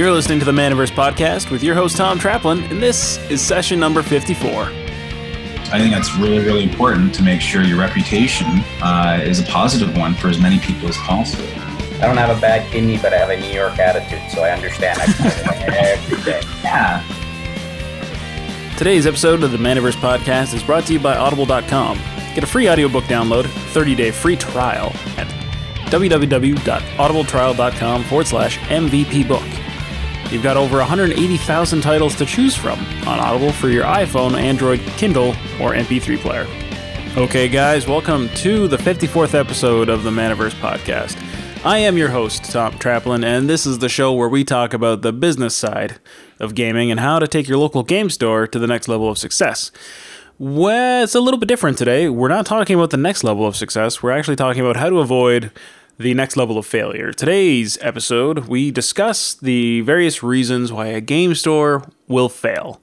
You're listening to the Manaverse podcast with your host Tom Traplin, and this is session number 54. I think that's really, really important to make sure your reputation uh, is a positive one for as many people as possible. I don't have a bad kidney, but I have a New York attitude, so I understand. I every day. Yeah. Today's episode of the Manaverse podcast is brought to you by Audible.com. Get a free audiobook download, 30 day free trial at www.audibletrial.com forward slash MVP book. You've got over 180,000 titles to choose from on Audible for your iPhone, Android, Kindle, or MP3 player. Okay, guys, welcome to the 54th episode of the Manaverse podcast. I am your host, Tom Traplin, and this is the show where we talk about the business side of gaming and how to take your local game store to the next level of success. Well, it's a little bit different today. We're not talking about the next level of success, we're actually talking about how to avoid the next level of failure. Today's episode, we discuss the various reasons why a game store will fail.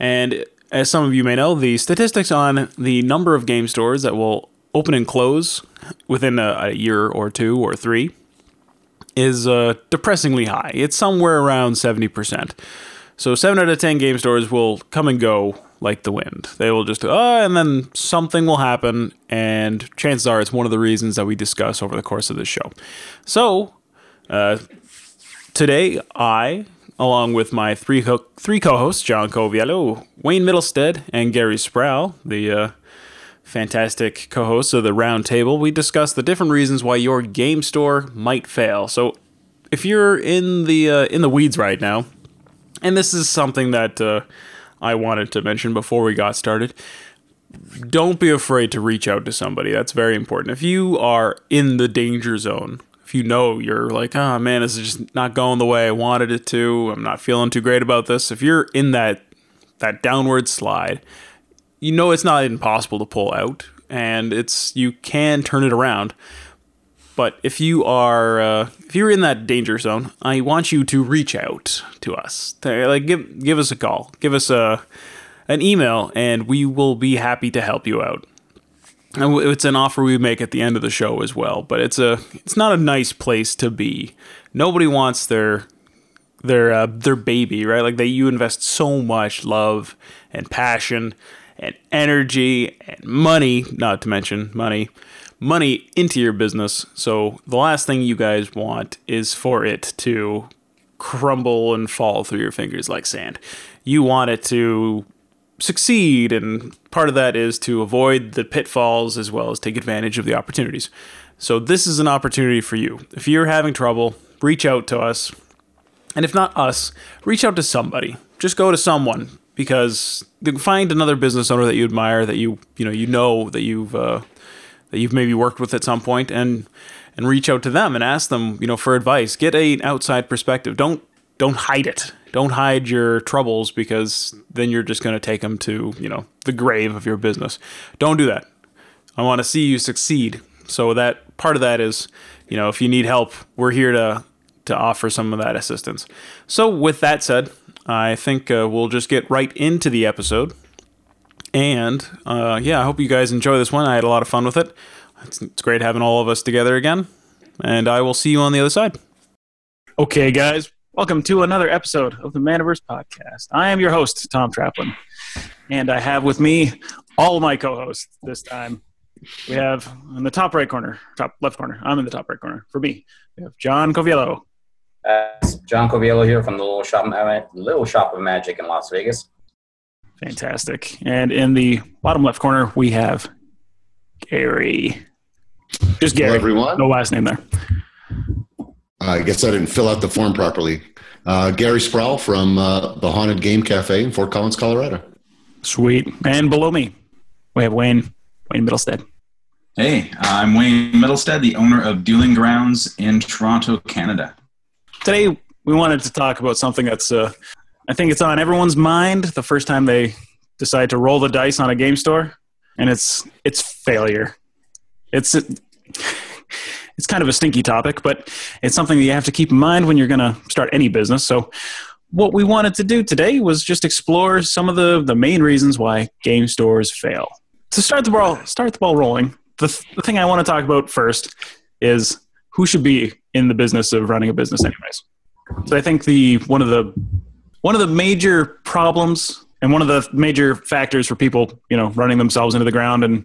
And as some of you may know, the statistics on the number of game stores that will open and close within a, a year or two or three is uh, depressingly high. It's somewhere around 70%. So 7 out of 10 game stores will come and go like the wind. They will just, oh, and then something will happen, and chances are it's one of the reasons that we discuss over the course of this show. So, uh, today, I, along with my three, co- three co hosts, John Coviello, Wayne Middlestead, and Gary Sproul, the uh, fantastic co hosts of the round table, we discuss the different reasons why your game store might fail. So, if you're in the uh, in the weeds right now, and this is something that uh, I wanted to mention before we got started. Don't be afraid to reach out to somebody. That's very important. If you are in the danger zone, if you know you're like, oh man, this is just not going the way I wanted it to, I'm not feeling too great about this. If you're in that that downward slide, you know it's not impossible to pull out, and it's you can turn it around. But if you are uh, if you're in that danger zone, I want you to reach out to us. Like give give us a call, give us a an email, and we will be happy to help you out. And it's an offer we make at the end of the show as well. But it's a it's not a nice place to be. Nobody wants their their uh, their baby, right? Like they you invest so much love and passion and energy and money, not to mention money money into your business. So the last thing you guys want is for it to crumble and fall through your fingers like sand. You want it to succeed, and part of that is to avoid the pitfalls as well as take advantage of the opportunities. So this is an opportunity for you. If you're having trouble, reach out to us. And if not us, reach out to somebody. Just go to someone because find another business owner that you admire, that you you know you know that you've uh, that you've maybe worked with at some point and and reach out to them and ask them, you know, for advice. Get an outside perspective. Don't don't hide it. Don't hide your troubles because then you're just going to take them to, you know, the grave of your business. Don't do that. I want to see you succeed. So that part of that is, you know, if you need help, we're here to to offer some of that assistance. So with that said, I think uh, we'll just get right into the episode. And uh, yeah, I hope you guys enjoy this one. I had a lot of fun with it. It's, it's great having all of us together again. And I will see you on the other side. Okay, guys, welcome to another episode of the Manaverse Podcast. I am your host, Tom Traplin. And I have with me all my co hosts this time. We have in the top right corner, top left corner. I'm in the top right corner. For me, we have John Coviello. Uh, John Coviello here from the Little Shop, Little Shop of Magic in Las Vegas. Fantastic. And in the bottom left corner, we have Gary. Just Gary. Hello, everyone. No last name there. I guess I didn't fill out the form properly. Uh, Gary Sproul from uh, the Haunted Game Cafe in Fort Collins, Colorado. Sweet. And below me, we have Wayne, Wayne Middlestead. Hey, I'm Wayne Middlestead, the owner of Dueling Grounds in Toronto, Canada. Today, we wanted to talk about something that's uh, I think it's on everyone's mind the first time they decide to roll the dice on a game store, and it's it's failure. It's it's kind of a stinky topic, but it's something that you have to keep in mind when you're going to start any business. So, what we wanted to do today was just explore some of the the main reasons why game stores fail. To start the ball start the ball rolling, the, the thing I want to talk about first is who should be in the business of running a business, anyways. So I think the one of the one of the major problems and one of the major factors for people, you know, running themselves into the ground and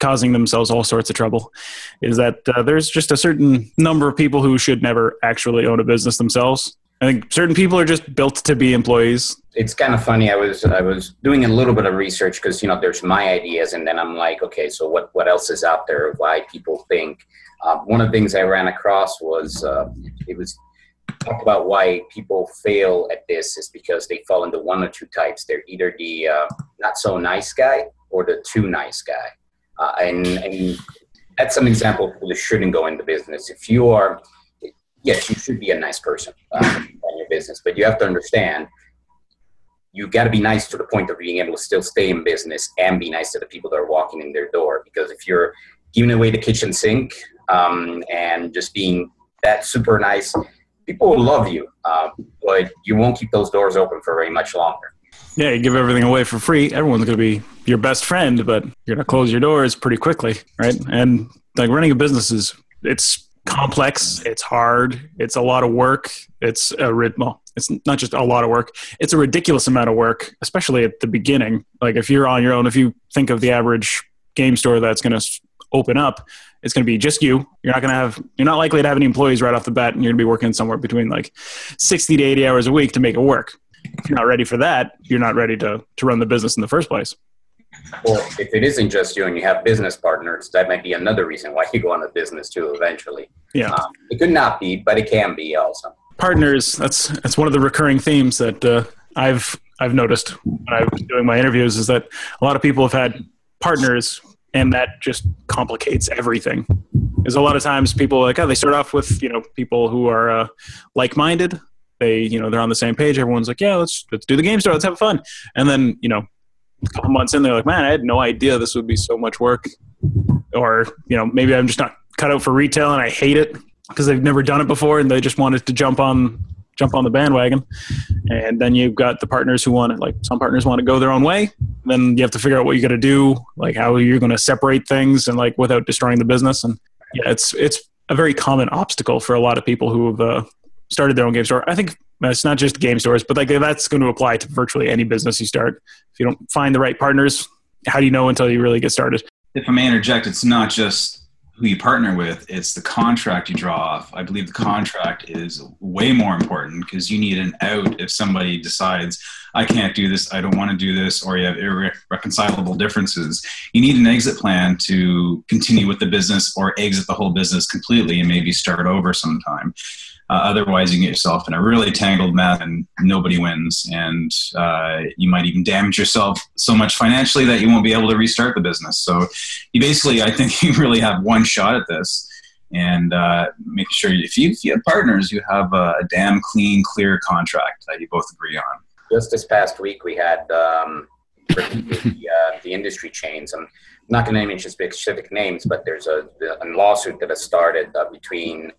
causing themselves all sorts of trouble is that uh, there's just a certain number of people who should never actually own a business themselves. I think certain people are just built to be employees. It's kind of funny. I was I was doing a little bit of research because you know there's my ideas, and then I'm like, okay, so what what else is out there? Why people think? Uh, one of the things I ran across was uh, it was talk about why people fail at this is because they fall into one or two types. They're either the uh, not so nice guy or the too nice guy, uh, and and that's an example of people shouldn't go into business. If you are yes, you should be a nice person uh, in your business, but you have to understand you got to be nice to the point of being able to still stay in business and be nice to the people that are walking in their door. Because if you're giving away the kitchen sink um, and just being that super nice, people will love you, uh, but you won't keep those doors open for very much longer. Yeah, you give everything away for free. Everyone's going to be your best friend, but you're going to close your doors pretty quickly, right? And like running a business is it's complex. It's hard. It's a lot of work. It's a rhythm. It's not just a lot of work. It's a ridiculous amount of work, especially at the beginning. Like if you're on your own, if you think of the average game store that's going to open up, it's going to be just you. You're not going to have. You're not likely to have any employees right off the bat, and you're going to be working somewhere between like 60 to 80 hours a week to make it work. If you're not ready for that, you're not ready to to run the business in the first place. Well, if it isn't just you and you have business partners, that might be another reason why you go into business too eventually. Yeah. Um, it could not be, but it can be also. Partners. That's that's one of the recurring themes that uh, I've I've noticed when I was doing my interviews is that a lot of people have had partners, and that just complicates everything. There's a lot of times people like oh they start off with you know people who are uh, like minded. They you know they're on the same page. Everyone's like yeah let's let's do the game store. Let's have fun. And then you know a couple months in, they're like, man, I had no idea this would be so much work. Or, you know, maybe I'm just not cut out for retail and I hate it because they've never done it before and they just wanted to jump on jump on the bandwagon. And then you've got the partners who want it. Like some partners want to go their own way. Then you have to figure out what you got to do, like how you're going to separate things and like without destroying the business. And yeah, it's it's a very common obstacle for a lot of people who have uh, started their own game store. I think it's not just game stores, but like that's going to apply to virtually any business you start. If you don't find the right partners, how do you know until you really get started? If I may interject, it's not just who you partner with, it's the contract you draw off. I believe the contract is way more important because you need an out if somebody decides, I can't do this, I don't want to do this, or you have irreconcilable differences. You need an exit plan to continue with the business or exit the whole business completely and maybe start over sometime. Uh, otherwise, you get yourself in a really tangled mess and nobody wins. And uh, you might even damage yourself so much financially that you won't be able to restart the business. So, you basically, I think you really have one shot at this. And uh, make sure if you, if you have partners, you have a, damn clean, clear contract that you both agree on. Just this past week, we had um, the, uh, the industry chains. I'm not going to name any specific names, but there's a, a lawsuit that has started uh, between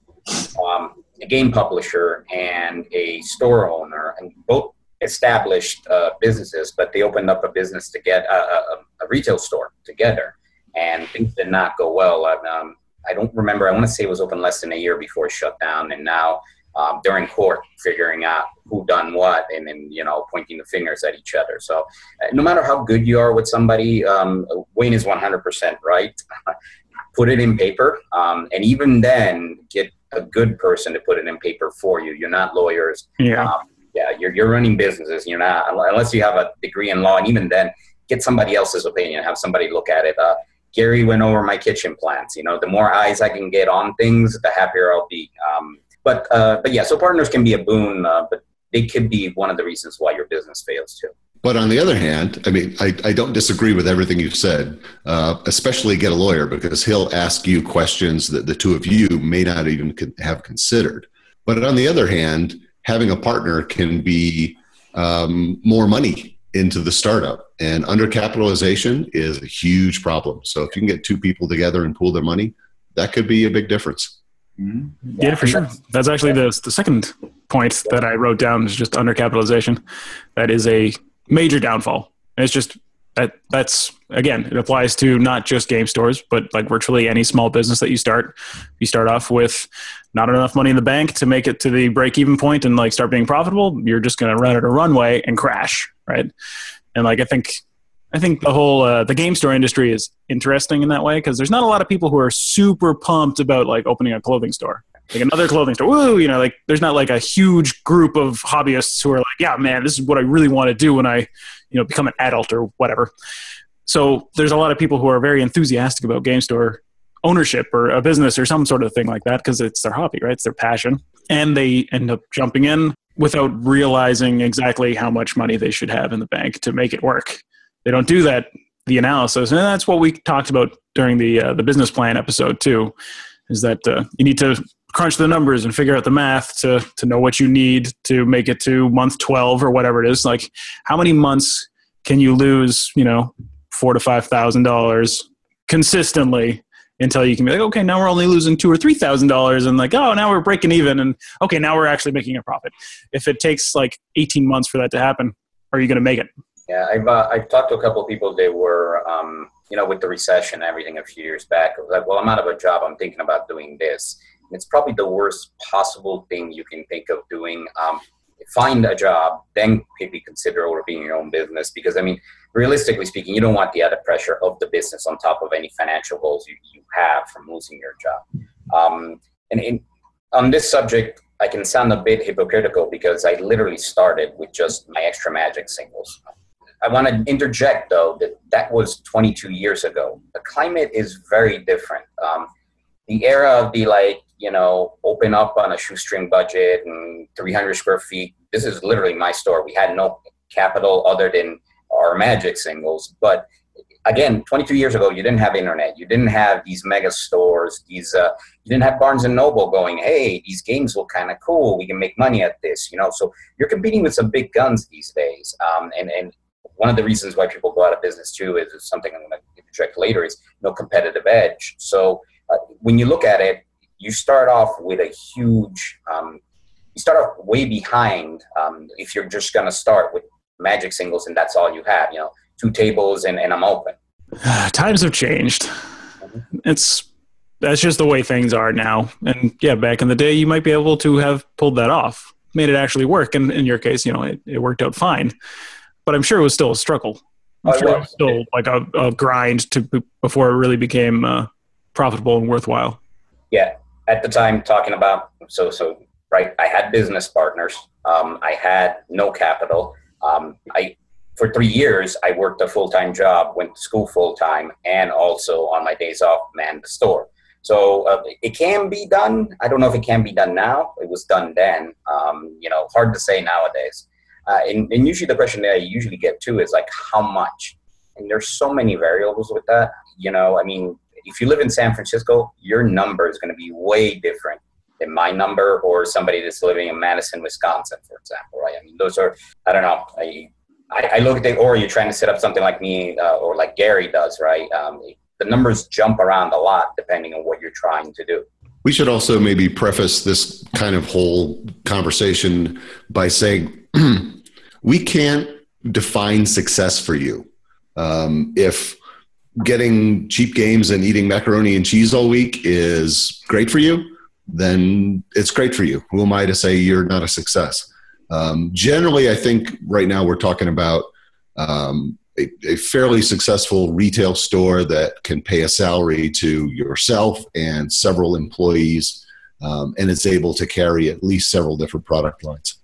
um, a game publisher and a store owner, and both established uh, businesses, but they opened up a business to get a, a, a, retail store together, and things did not go well. Um, I don't remember. I want to say it was open less than a year before it shut down, and now um, in court figuring out who done what, and then you know pointing the fingers at each other. So, uh, no matter how good you are with somebody, um, Wayne is 100% right. Put it in paper, um, and even then, get a good person to put it in paper for you. You're not lawyers. Yeah. Um, yeah, you're, you're running businesses. You're not, unless you have a degree in law, and even then, get somebody else's opinion, have somebody look at it. Uh, Gary went over my kitchen plants. You know, the more eyes I can get on things, the happier I'll be. Um, but, uh, but yeah, so partners can be a boon, uh, but they could be one of the reasons why your business fails too. But on the other hand, I mean, I, I don't disagree with everything you've said, uh, especially get a lawyer because he'll ask you questions that the two of you may not even have considered. But on the other hand, having a partner can be um, more money into the startup. And undercapitalization is a huge problem. So if you can get two people together and pool their money, that could be a big difference. Mm-hmm. Yeah, for sure. That's actually the, the second point that I wrote down is just undercapitalization. That is a major downfall. And it's just that that's again it applies to not just game stores but like virtually any small business that you start you start off with not enough money in the bank to make it to the break even point and like start being profitable you're just going to run at a runway and crash right and like i think i think the whole uh, the game store industry is interesting in that way because there's not a lot of people who are super pumped about like opening a clothing store like another clothing store. Woo, you know, like there's not like a huge group of hobbyists who are like, yeah, man, this is what I really want to do when I, you know, become an adult or whatever. So there's a lot of people who are very enthusiastic about game store ownership or a business or some sort of thing like that because it's their hobby, right? It's their passion. And they end up jumping in without realizing exactly how much money they should have in the bank to make it work. They don't do that, the analysis. And that's what we talked about during the, uh, the business plan episode too, is that uh, you need to crunch the numbers and figure out the math to to know what you need to make it to month 12 or whatever it is. Like how many months can you lose you know four to five thousand dollars consistently until you can be like okay now we're only losing two or three thousand dollars and like oh now we're breaking even and okay now we're actually making a profit. If it takes like 18 months for that to happen are you going to make it yeah i've uh, i've talked to a couple of people they were um, you know with the recession and everything a few years back I was like well i'm out of a job i'm thinking about doing this it's probably the worst possible thing you can think of doing. Um, find a job, then maybe consider opening your own business. Because I mean, realistically speaking, you don't want the added pressure of the business on top of any financial goals you, you have from losing your job. Um, and in, on this subject, I can sound a bit hypocritical because I literally started with just my extra magic singles. I want to interject though that that was 22 years ago. The climate is very different. Um, the era of the like you know, open up on a shoestring budget and 300 square feet. This is literally my store. We had no capital other than our magic singles. But again, 22 years ago, you didn't have internet. You didn't have these mega stores. These uh, you didn't have Barnes and Noble going, "Hey, these games look kind of cool. We can make money at this." You know, so you're competing with some big guns these days. Um, and and one of the reasons why people go out of business too is, is something I'm going to interject later is no competitive edge. So uh, when you look at it, you start off with a huge um, you start off way behind um, if you're just going to start with magic singles and that's all you have you know two tables and, and i'm open. Times have changed. Mm-hmm. it's that's just the way things are now. And yeah back in the day you might be able to have pulled that off made it actually work. And in your case you know it, it worked out fine but i'm sure it was still a struggle. I'm sure it was still like a, a grind to before it really became uh, profitable and worthwhile. Yeah. At the time talking about so so right i had business partners. Um, i had no capital. Um, i for three years i worked a full-time job went to school full-time and also on my days off manned the store. So uh, it can be done. I don't know if it can be done now. It was done then. Um, you know hard to say nowadays uh, and, and usually the question that i usually get too is like how much and there's so many variables with that you know i mean if you live in San Francisco, your number is going to be way different than my number or somebody that's living in Madison, Wisconsin, for example, right? I mean, those are, I don't know. I, I, look at the, or you're trying to set up something like me uh, or like Gary does, right? Um, the numbers jump around a lot depending on what you're trying to do. We should also maybe preface this kind of whole conversation by saying we can't define success for you. Um, if getting cheap games and eating macaroni and cheese all week is great for you, then it's great for you. Who am I to say you're not a success? Um, generally, I think right now we're talking about um, a, a, fairly successful retail store that can pay a salary to yourself and several employees um, and is able to carry at least several different product lines.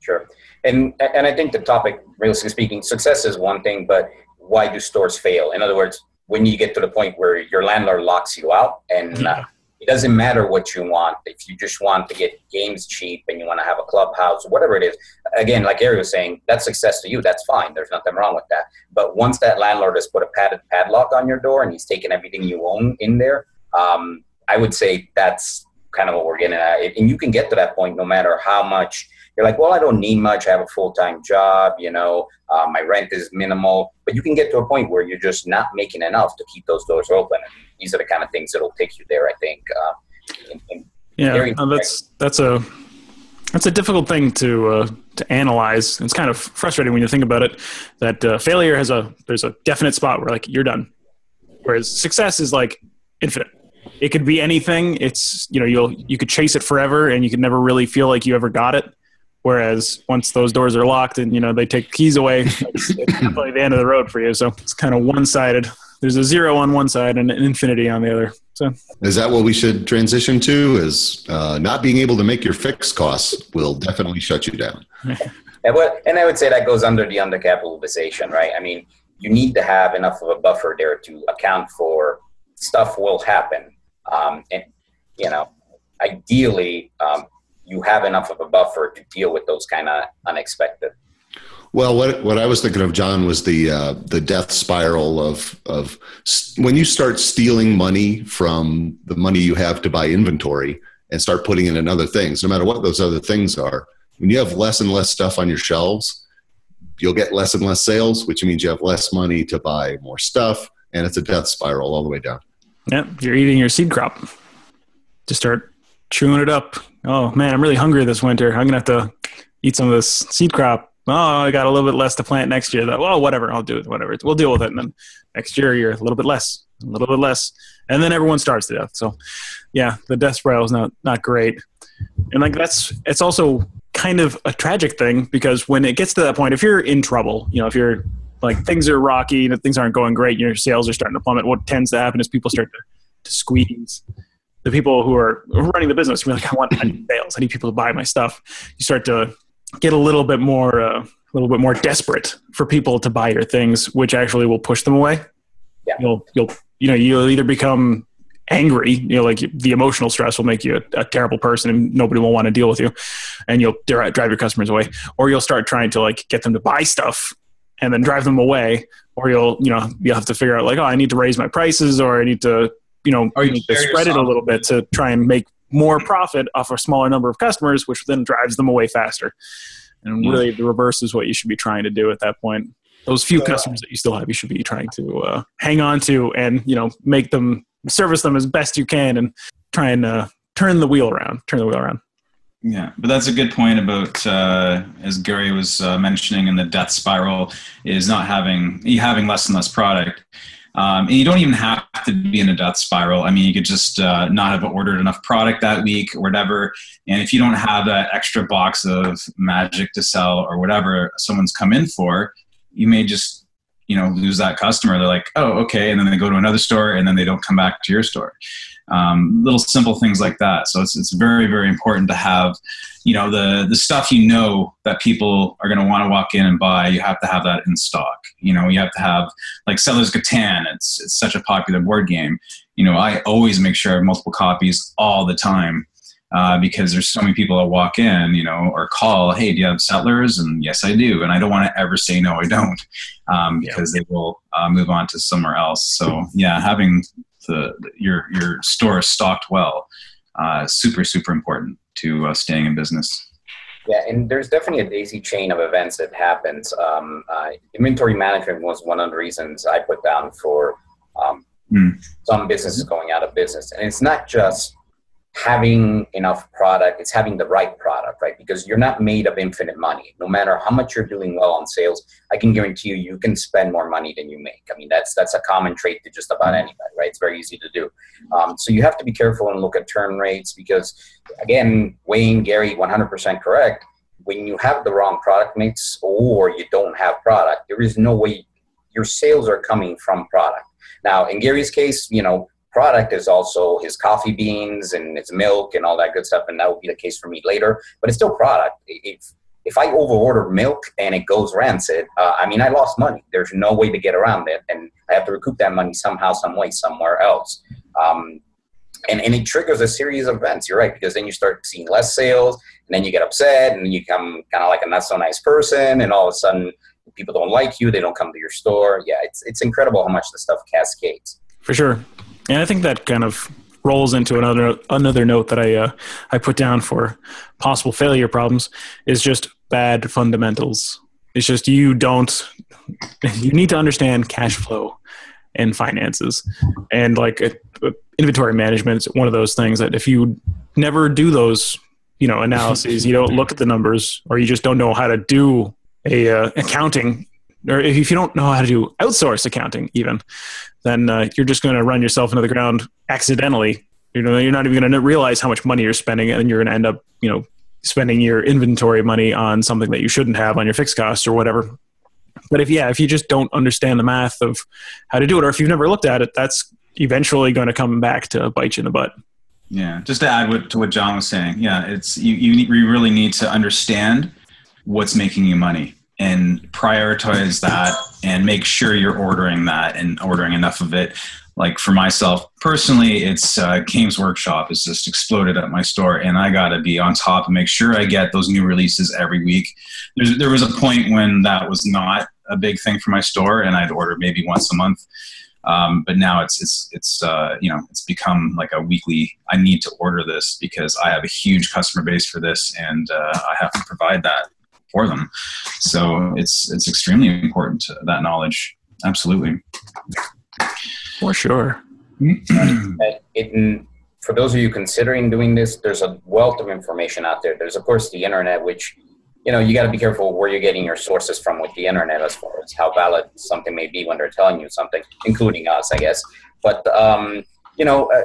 Sure. And, and I think the topic, realistically speaking, success is one thing, but why do stores fail? In other words, when you get to the point where your landlord locks you out and uh, it doesn't matter what you want if you just want to get games cheap and you want to have a clubhouse whatever it is again like Gary was saying that's success to you that's fine there's nothing wrong with that. But once that landlord has put a padded padlock on your door and he's taken everything you own in there um, i would say that's kind of what we're getting at. And you can get to that point no matter how much you're like, well, I don't need much. I have a full time job. You know, uh, my rent is minimal. But you can get to a point where you're just not making enough to keep those doors open. And these are the kind of things that'll take you there. I think. Uh, in, in yeah, uh, that's that's a that's a difficult thing to uh, to analyze. It's kind of frustrating when you think about it that uh, failure has a there's a definite spot where like you're done, whereas success is like infinite. It could be anything. It's you know you'll you could chase it forever and you could never really feel like you ever got it. Whereas once those doors are locked and you know they take keys away, it's, it's definitely the end of the road for you. So it's kind of one sided. There's a zero on one side and an infinity on the other. So is that what we should transition to? Is uh, not being able to make your fixed costs will definitely shut you down. and, what, and I would say that goes under the undercapitalization, right? I mean, you need to have enough of a buffer there to account for stuff will happen, um, and you know, ideally, um, you have enough of a buffer to deal with those kind of unexpected. Well, what what I was thinking of, John, was the uh, the death spiral of of when you start stealing money from the money you have to buy inventory and start putting it in other things, no matter what those other things are. When you have less and less stuff on your shelves, you'll get less and less sales, which means you have less money to buy more stuff, and it's a death spiral all the way down. Yeah, you're eating your seed crop. Just start chewing it up. Oh man, I'm really hungry this winter. I'm gonna have to eat some of this seed crop. Oh, I got a little bit less to plant next year. That well, whatever, I'll do it. Whatever, we'll deal with it. And then next year, you're a little bit less, a little bit less, and then everyone starts to death. So, yeah, the death spiral is not not great. And like that's it's also kind of a tragic thing because when it gets to that point, if you're in trouble, you know, if you're like things are rocky, and things aren't going great, your sales are starting to plummet. What tends to happen is people start to, to squeeze the people who are running the business. You're like, I want I need sales. I need people to buy my stuff. You start to get a little bit more, uh, a little bit more desperate for people to buy your things, which actually will push them away. Yeah. You'll, you'll, you know, you'll either become angry, you know, like the emotional stress will make you a, a terrible person and nobody will want to deal with you and you'll drive your customers away or you'll start trying to like get them to buy stuff and then drive them away or you'll you know you'll have to figure out like oh i need to raise my prices or i need to you know you need to spread it a little bit to try and make more profit off a smaller number of customers which then drives them away faster and yeah. really the reverse is what you should be trying to do at that point those few customers that you still have you should be trying to uh, hang on to and you know make them service them as best you can and try and uh, turn the wheel around turn the wheel around yeah, but that's a good point about uh, as Gary was uh, mentioning in the death spiral is not having having less and less product. Um, and you don't even have to be in a death spiral. I mean, you could just uh, not have ordered enough product that week or whatever. And if you don't have that extra box of magic to sell or whatever someone's come in for, you may just you know lose that customer. They're like, oh, okay, and then they go to another store and then they don't come back to your store um, little simple things like that. So it's, it's very, very important to have, you know, the, the stuff you know that people are going to want to walk in and buy, you have to have that in stock. You know, you have to have like Settlers Catan. It's, it's such a popular board game. You know, I always make sure I have multiple copies all the time. Uh, because there's so many people that walk in, you know, or call, hey, do you have settlers? And yes, I do. And I don't want to ever say no, I don't, um, because yeah. they will uh, move on to somewhere else. So yeah, having the your your store is stocked well. Uh, super super important to uh, staying in business. Yeah, and there's definitely a daisy chain of events that happens. Um, uh, inventory management was one of the reasons I put down for um, mm. some businesses going out of business, and it's not just having enough product it's having the right right? Because you're not made of infinite money. No matter how much you're doing well on sales i can guarantee you you can spend more money than you make. I mean that's that's a common trait to just about anybody right? It's very easy to do. Um, so you have to be careful and look at turn rates because again wayne gary 100% correct. When you have the wrong product mix or you don't have product there is no way your sales are coming from product. Now in gary's case you know product is also his coffee beans and his milk and all that good stuff, and that will be the case for me later. But it's still product. If if I overorder milk and it goes rancid, uh, I mean, I lost money. There's no way to get around it, and I have to recoup that money somehow, some way, somewhere else. Um, and, and it triggers a series of events. You're right, because then you start seeing less sales, and then you get upset, and you become kind of like a not so nice person, and all of a sudden people don't like you, they don't come to your store. Yeah, it's it's incredible how much the stuff cascades. For sure. And I think that kind of rolls into another another note that I uh, I put down for possible failure problems is just bad fundamentals. It's just you don't you need to understand cash flow and finances and like inventory management is one of those things that if you never do those you know analyses. you don't look at the numbers, or you just don't know how to do a uh, accounting, or if you don't know how to do outsource accounting, even, then uh, you're just going to run yourself into the ground accidentally. You know, you're not even going to realize how much money you're spending, and you're going to end up, you know, spending your inventory money on something that you shouldn't have on your fixed costs or whatever. But if yeah, if you just don't understand the math of how to do it, or if you've never looked at it, that's eventually going to come back to bite you in the butt. Yeah, just to add what, to what John was saying, yeah, it's you, you, you really need to understand what's making you money and prioritize that and make sure you're ordering that and ordering enough of it. Like for myself personally it's uh, games workshop has just exploded at my store and i gotta be on top and make sure i get those new releases every week. There's, there was a point when that was not a big thing for my store and i'd order maybe once a month. Um, but now it's it's it's uh, you know it's become like a weekly i need to order this because i have a huge customer base for this and uh, i have to provide that for them so it's it's extremely important to, that knowledge absolutely for sure. it, for those of you considering doing this, there's a wealth of information out there. There's of course the internet, which you know you got to be careful where you're getting your sources from with the internet as far as how valid something may be when they're telling you something, including us, I guess. But um, you know, uh,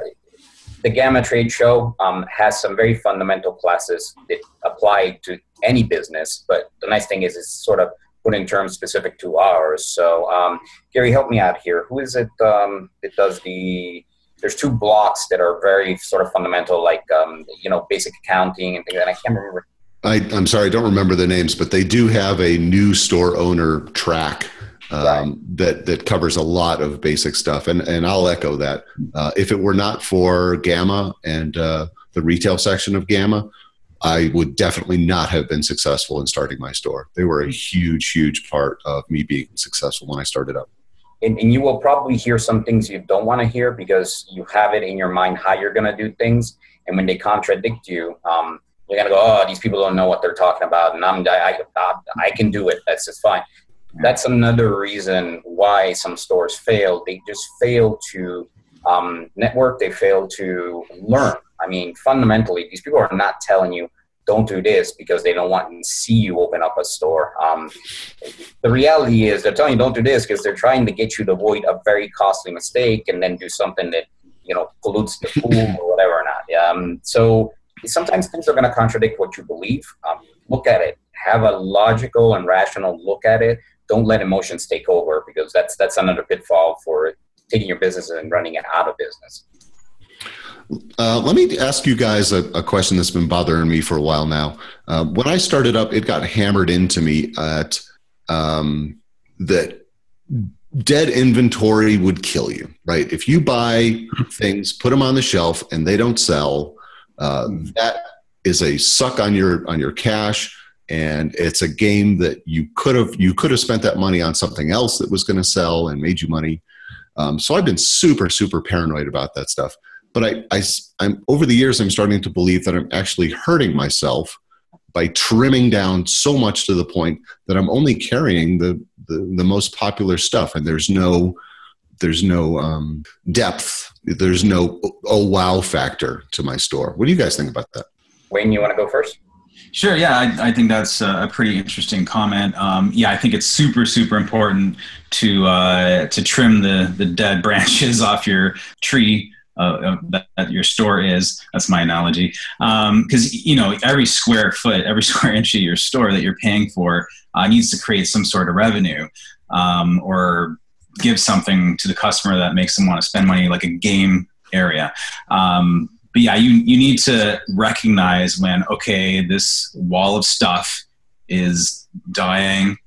the GAMA Trade Show um, has some very fundamental classes that apply to any business. But the nice thing is, it's sort of put in terms specific to ours. So, um, Gary, help me out here. Who is it um, that does the? There's two blocks that are very sort of fundamental, like um, you know, basic accounting and things. And I can't remember. I, I'm sorry, I don't remember the names, but they do have a new store owner track um, right. that that covers a lot of basic stuff, and and I'll echo that. Uh, if it were not for GAMA and uh, the retail section of GAMA, I would definitely not have been successful in starting my store. They were a huge, huge part of me being successful when I started up. And, and you will probably hear some things you don't want to hear because you have it in your mind how you're going to do things. And when they contradict you, um, you're going to go, oh, these people don't know what they're talking about. And I'm, I, I, I can do it. That's just fine. That's another reason why some stores fail. They just fail to um, network, they fail to learn I mean, fundamentally, these people are not telling you don't do this because they don't want to see you open up a store. Um, the reality is they're telling you don't do this because they're trying to get you to avoid a very costly mistake and then do something that you know pollutes the pool or whatever or not. Um, so sometimes things are going to contradict what you believe. Um, look at it. Have a logical and rational look at it. Don't let emotions take over because that's that's another pitfall for taking your business and running it out of business. Uh, let me ask you guys a, a, question that's been bothering me for a while now. Uh, when I started up, it got hammered into me at um, that dead inventory would kill you, right? If you buy things, put them on the shelf, and they don't sell, uh, that is a suck on your on your cash, and it's a game that you could have you could have spent that money on something else that was going to sell and made you money. Um, so I've been super super paranoid about that stuff but I, I, I'm over the years, I'm starting to believe that I'm actually hurting myself by trimming down so much to the point that I'm only carrying the, the, the most popular stuff, and there's no there's no um, depth, there's no oh wow factor to my store. What do you guys think about that? Wayne, you want to go first? Sure. Yeah, I, I, think that's a pretty interesting comment. Um, yeah, I think it's super, super important to uh, to trim the the dead branches off your tree uh, that, your store is. That's my analogy. Because um, you know every square foot, every square inch of your store that you're paying for uh, needs to create some sort of revenue um, or give something to the customer that makes them want to spend money, like a game area. Um, but yeah, you you need to recognize when okay, this wall of stuff is dying.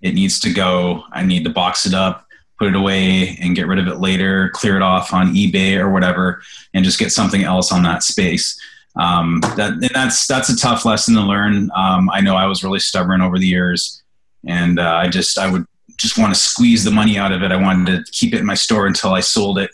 It needs to go. I need to box it up put it away and get rid of it later, clear it off on eBay or whatever, and just get something else on that space. Um, that, and that's that's a tough lesson to learn. Um, I know I was really stubborn over the years, and uh, I just I would just want to squeeze the money out of it. I wanted to keep it in my store until I sold it,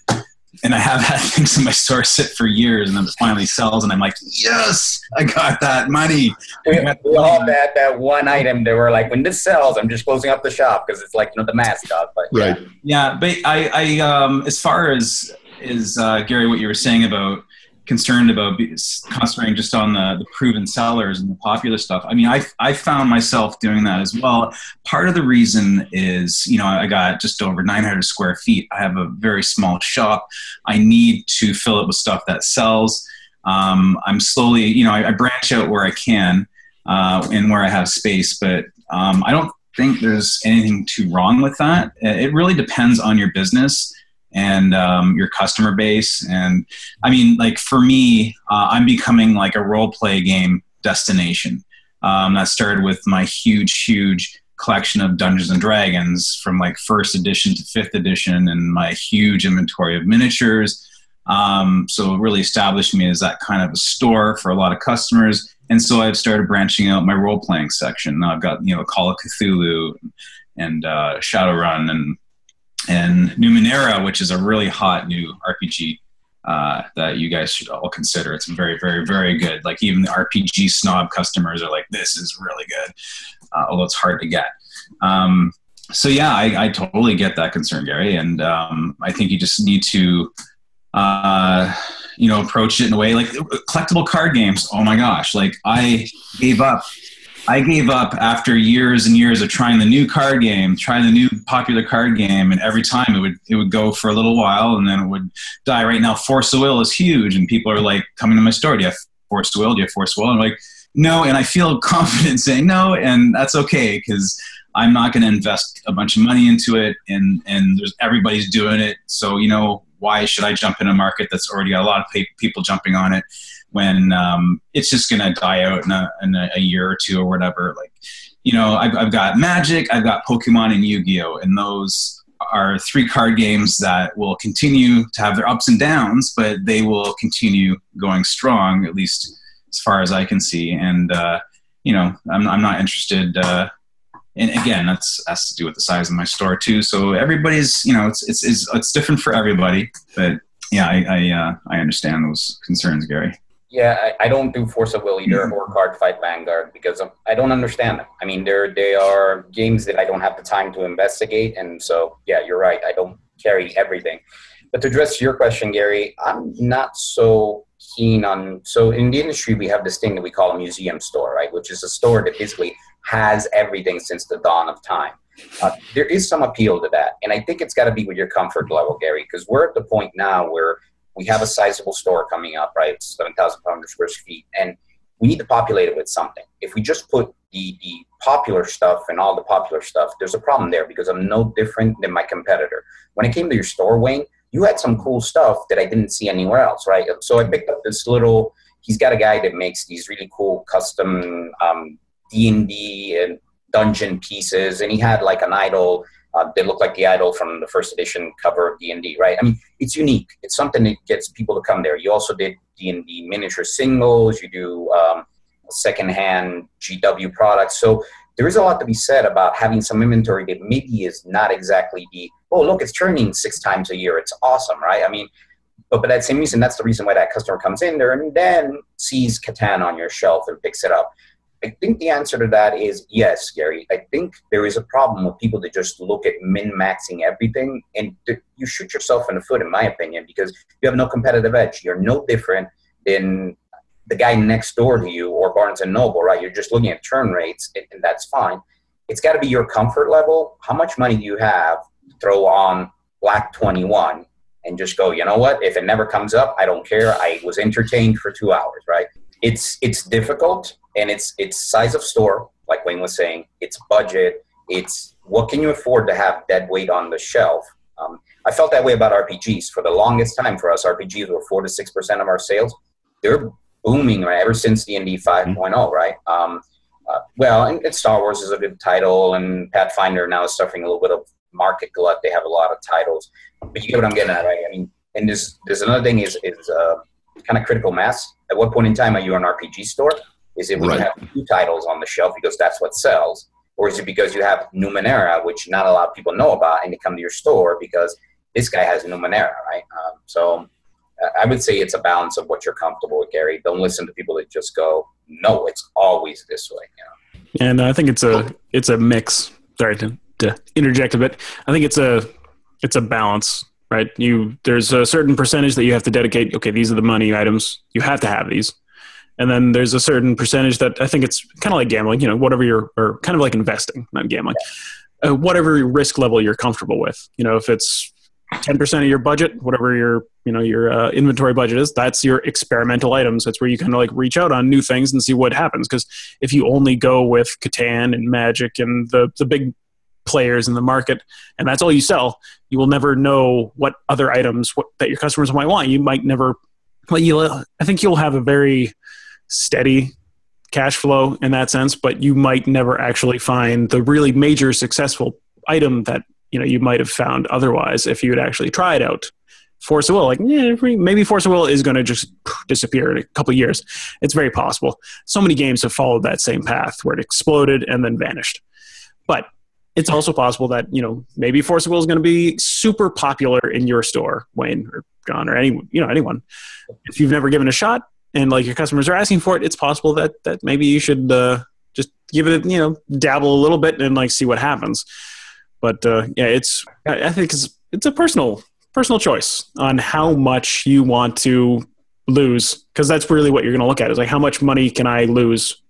and I have had things in my store sit for years, and then it finally sells, and I'm like, yes, I got that money. We, we all had that one item that were like, when this sells, I'm just closing up the shop because it's like you know the mascot. But right, yeah, yeah but I, I um, as far as is uh, Gary, what you were saying about concerned about concentrating just on the, the proven sellers and the popular stuff. I mean, I, I found myself doing that as well. Part of the reason is, you know, I got just over 900 square feet. I have a very small shop. I need to fill it with stuff that sells. Um, I'm slowly, you know, I, I, branch out where I can uh, and where I have space, but um, I don't think there's anything too wrong with that. It really depends on your business and um, your customer base. And I mean, like for me, uh, I'm becoming like a role play game destination. Um, that started with my huge, huge collection of Dungeons and Dragons from like first edition to fifth edition, and my huge inventory of miniatures. Um, so it really established me as that kind of a store for a lot of customers. And so I've started branching out my role playing section. Now I've got you know Call of Cthulhu and uh, Shadowrun and and Numenera, which is a really hot new RPG uh, that you guys should all consider. It's very, very, very good. Like even the RPG snob customers are like, "This is really good," uh, although it's hard to get. Um, so yeah, I, I, totally get that concern, Gary, and um, I think you just need to, uh, you know, approach it in a way like collectible card games. Oh my gosh, like I gave up I gave up after years and years of trying the new card game, trying the new popular card game, and every time it would it would go for a little while and then it would die. Right now, Force of Will is huge, and people are like coming to my store. Do you have Force of Will? Do you have Force of Will? And I'm like, no, and I feel confident saying no, and that's okay because I'm not going to invest a bunch of money into it, and and there's everybody's doing it, so you know why should I jump in a market that's already got a lot of people jumping on it? When um, it's just going to die out in, a, in a, year or two or whatever. Like, you know, I've, I've got Magic, I've got Pokemon, and Yu Gi Oh! And those are three card games that will continue to have their ups and downs, but they will continue going strong, at least as far as I can see. And, uh, you know, I'm, I'm not interested. Uh, and again, that's has to do with the size of my store too. So everybody's, you know, it's it's it's, it's different for everybody. But yeah, I I, uh, I understand those concerns, Gary. Yeah, I, I, don't do Force of Will either or Cardfight Vanguard because I don't understand them. I mean, they're they are games that I don't have the time to investigate, and so yeah, you're right. I don't carry everything. But to address your question, Gary, I'm not so keen on. So in the industry, we have this thing that we call a museum store, right? Which is a store that basically has everything since the dawn of time. Uh, there is some appeal to that, and I think it's got to be with your comfort level, Gary, because we're at the point now where we have a sizable store coming up, right? It's 7,500 square feet. And we need to populate it with something. If we just put the, the popular stuff and all the popular stuff, there's a problem there because I'm no different than my competitor. When it came to your store, Wayne, you had some cool stuff that I didn't see anywhere else, right? So I picked up this little. He's got a guy that makes these really cool custom um, D and D and dungeon pieces, and he had like an idol uh, they look like the idol from the first edition cover of D&D, right? I mean, it's unique. It's something that gets people to come there. You also did D&D miniature singles. You do um, secondhand GW products. So there is a lot to be said about having some inventory that maybe is not exactly the, oh, look, it's turning six times a year. It's awesome, right? I mean, but, but that same reason, that's the reason why that customer comes in there and then sees Catan on your shelf and picks it up. I think the answer to that is yes, Gary. I think there is a problem with people that just look at min maxing everything, and you shoot yourself in the foot, in my opinion, because you have no competitive edge. You're no different than the guy next door to you or Barnes and Noble, right? You're just looking at turn rates, and that's fine. It's got to be your comfort level. How much money do you have to throw on Black 21 and just go, you know what? If it never comes up, I don't care. I was entertained for two hours, right? It's it's difficult and it's it's size of store, like Wayne was saying. It's budget. It's what can you afford to have dead weight on the shelf. Um, I felt that way about RPGs for the longest time. For us, RPGs were four to six percent of our sales. They're booming right ever since D and D 5.0, mm-hmm. right? Um, uh, well, and, and, Star Wars is a good title, and Pathfinder now is suffering a little bit of market glut. They have a lot of titles, but you get what I'm getting at, right? I mean, and there's there's another thing is is uh, kind of critical mass. At what point in time are you an RPG store? Is it when right. you have two titles on the shelf because that's what sells? Or is it because you have Numenera, which not a lot of people know about, and they come to your store because this guy has Numenera, right? Um, so I would say it's a balance of what you're comfortable with, Gary. Don't listen to people that just go, "No, it's always this way." You know? And I think it's a it's a mix. Sorry to, to interject a bit. I think it's a it's a balance right? You there's a certain percentage that you have to dedicate. Okay, these are the money items. You have to have these. And then there's a certain percentage that I think it's kind of like gambling, you know, whatever you're, or kind of like investing, not gambling, uh, whatever risk level you're comfortable with. You know, if it's 10% of your budget, whatever your, you know, your uh, inventory budget is, that's your experimental items. That's where you kind of like reach out on new things and see what happens. Because if you only go with Catan and Magic and the, the big players in the market and that's all you sell, you will never know what other items what, that your customers might want. You might never, well, you I think you'll have a very steady cash flow in that sense, but you might never actually find the really major successful item that you know you might have found otherwise if you had actually tried out Force of Will. Like, yeah, maybe Force of Will is going to just disappear in a couple years. It's very possible. So many games have followed that same path where it exploded and then vanished. But it's also possible that you know maybe Force of Will is going to be super popular in your store, Wayne or John or any you know anyone. If you've never given a shot, and like your customers are asking for it, it's possible that that maybe you should uh, just give it, you know, dabble a little bit and like see what happens. But uh, yeah, it's I think it's it's a personal personal choice on how much you want to lose because that's really what you're going to look at is like how much money can I lose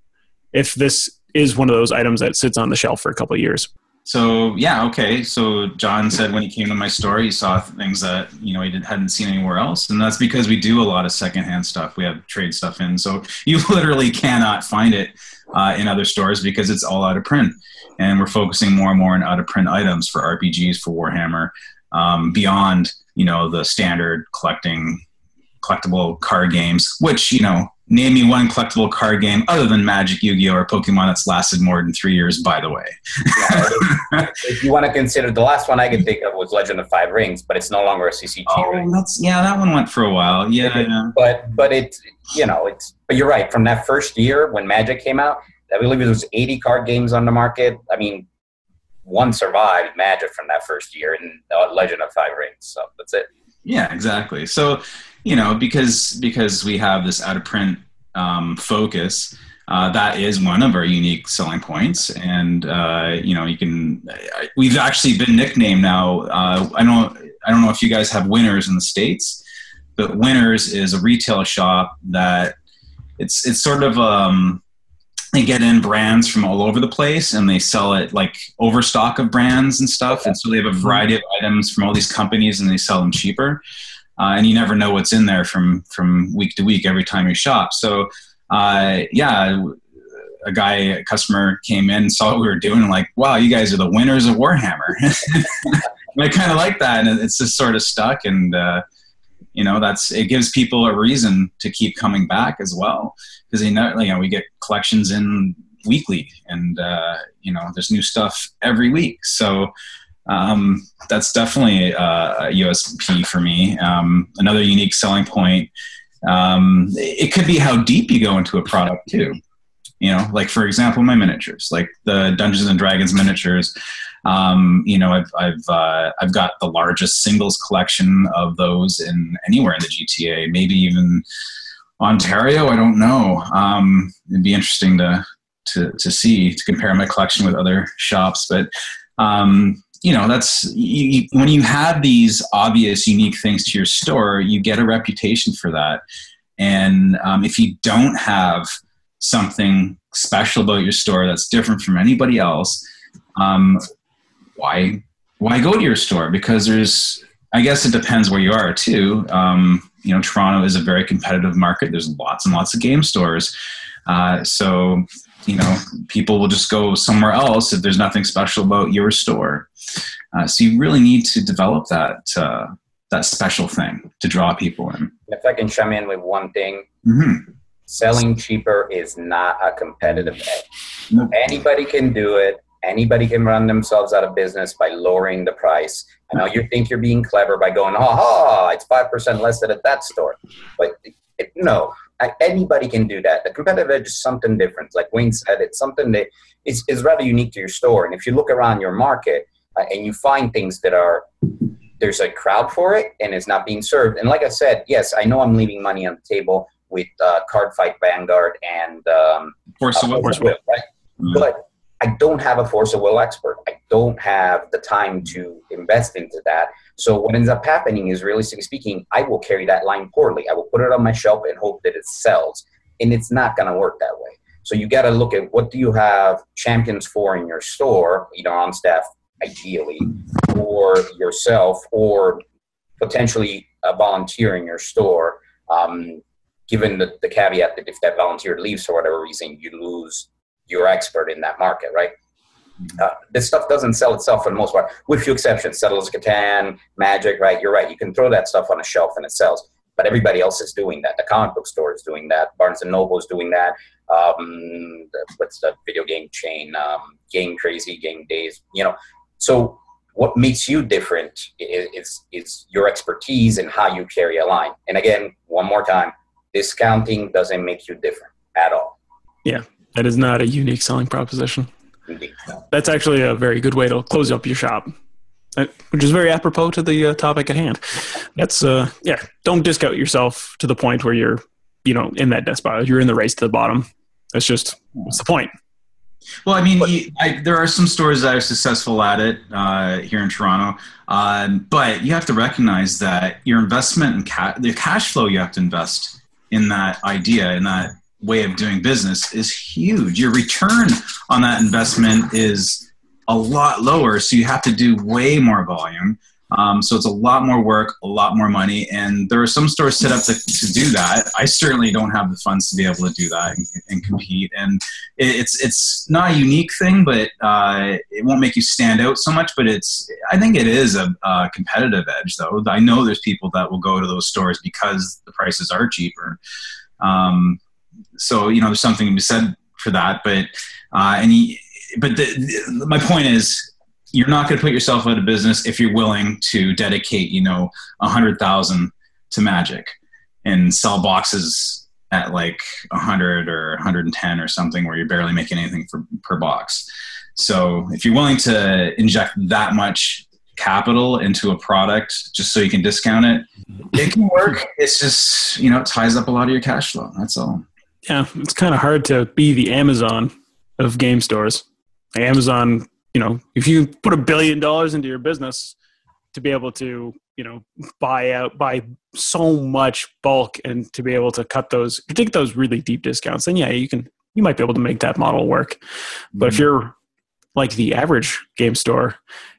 if this is one of those items that sits on the shelf for a couple of years. So yeah, okay. So John said when he came to my store, he saw things that you know he hadn't seen anywhere else, and that's because we do a lot of secondhand stuff. We have trade stuff in, so you literally cannot find it uh, in other stores because it's all out of print. And we're focusing more and more on out of print items for RPGs for Warhammer, um, beyond you know the standard collecting collectible card games, which you know name me one collectible card game other than Magic, Yu-Gi-Oh, or Pokemon that's lasted more than three years. By the way, yeah, if you want to consider the last one I can think of was Legend of Five Rings, but it's no longer a CCG. Oh, ring. that's yeah, that one went for a while. Yeah, yeah. but but it you know it's but you're right. From that first year when Magic came out, I believe there was 80 card games on the market. I mean, one survived Magic from that first year, and uh, Legend of Five Rings. So that's it. Yeah, exactly. So you know, because because we have this out of print um, focus, uh, that is one of our unique selling points. And uh, you know, you can. We've actually been nicknamed now. Uh, I don't. I don't know if you guys have Winners in the states, but Winners is a retail shop that it's it's sort of um, they get in brands from all over the place and they sell it like overstock of brands and stuff. And so they have a variety of items from all these companies and they sell them cheaper uh, and you never know what's in there from from week to week every time you shop. So uh, yeah, a guy, a customer came in, saw what we were doing, and like, wow, you guys are the winners of Warhammer. I kind of like that, and it's just sort of stuck. And uh, you know, that's it gives people a reason to keep coming back as well because they know, you know, we get collections in weekly, and uh, you know, there's new stuff every week. So um, that's definitely a, a USP for me. Um, another unique selling point. Um, it could be how deep you go into a product too. You know, like for example, my miniatures, like the Dungeons and Dragons miniatures. Um, you know, I've I've uh, I've got the largest singles collection of those in anywhere in the GTA, maybe even Ontario. I don't know. Um, it'd be interesting to to to see to compare my collection with other shops, but um, you know that's you, when you have these obvious unique things to your store you get a reputation for that. And um, if you don't have something special about your store that's different from anybody else um, why why go to your store? Because there's i guess it depends where you are too. Um, you know toronto is a very competitive market. There's lots and lots of game stores. Uh, so you know people will just go somewhere else if there's nothing special about your store. Uh, so you really need to develop that uh, that special thing to draw people in. If i can chime in with one thing mm-hmm. selling cheaper is not a competitive edge. Nope. anybody can do it. Anybody can run themselves out of business by lowering the price. I know you think you're being clever by going ha ha it's 5% less than at that store. But it, no anybody can do that. The competitive edge is something different. Like Wayne said, it's something that is, is rather unique to your store. And if you look around your market uh, and you find things that are, there's a crowd for it and it's not being served. And like I said, yes, I know I'm leaving money on the table with uh, Card Fight Vanguard and um, Force of Will, right? Mm-hmm. But I don't have a Force of Will expert. I don't have the time to invest into that. So what ends up happening is, realistically speaking, I will carry that line poorly. I will put it on my shelf and hope that it sells, and it's not going to work that way. So you got to look at what do you have champions for in your store, you know, on staff, ideally, or yourself, or potentially a volunteer in your store. Um, given the, the caveat that if that volunteer leaves for whatever reason, you lose your expert in that market, right? Uh, this stuff doesn't sell itself for the most part, with few exceptions. Settlers of Catan, Magic, right? You're right. You can throw that stuff on a shelf and it sells. But everybody else is doing that. The comic book store is doing that. Barnes and Noble is doing that. Um, what's the video game chain? Um, game Crazy, Game Days. You know, so what makes you different is, is, is your expertise and how you carry a line. And again, one more time, discounting doesn't make you different at all. Yeah, that is not a unique selling proposition. That's actually a very good way to close up your shop, uh, which is very apropos to the uh, topic at hand. That's uh, yeah. Don't discount yourself to the point where you're, you know, in that death. You're in the race to the bottom. That's just what's the point? Well, I mean, but, I, there are some stores that are successful at it uh, here in Toronto, um, but you have to recognize that your investment and ca- the cash flow you have to invest in that idea in that way of doing business is huge. Your return on that investment is a lot lower, so you have to do way more volume. Um, so it's a lot more work, a lot more money, and there are some stores set up to, to do that. I certainly don't have the funds to be able to do that and, and compete. And it's it's not a unique thing, but uh, it won't make you stand out so much. But it's I think it is a, a, competitive edge, though. I know there's people that will go to those stores because the prices are cheaper. Um, so you know, there's something to be said for that. But uh, and he, but the, the, my point is, you're not going to put yourself out of business if you're willing to dedicate, you know, a hundred thousand to Magic and sell boxes at like a hundred or 110 or something, where you're barely making anything for, per box. So if you're willing to inject that much capital into a product just so you can discount it, it can work. It's just you know it ties up a lot of your cash flow. That's all. Yeah, it's kind of hard to be the Amazon of game stores. Amazon, you know, if you put a billion dollars into your business to be able to, you know, buy out, buy so much bulk and to be able to cut those, take those really deep discounts, then yeah, you can, you might be able to make that model work. But mm-hmm. if you're like the average game store,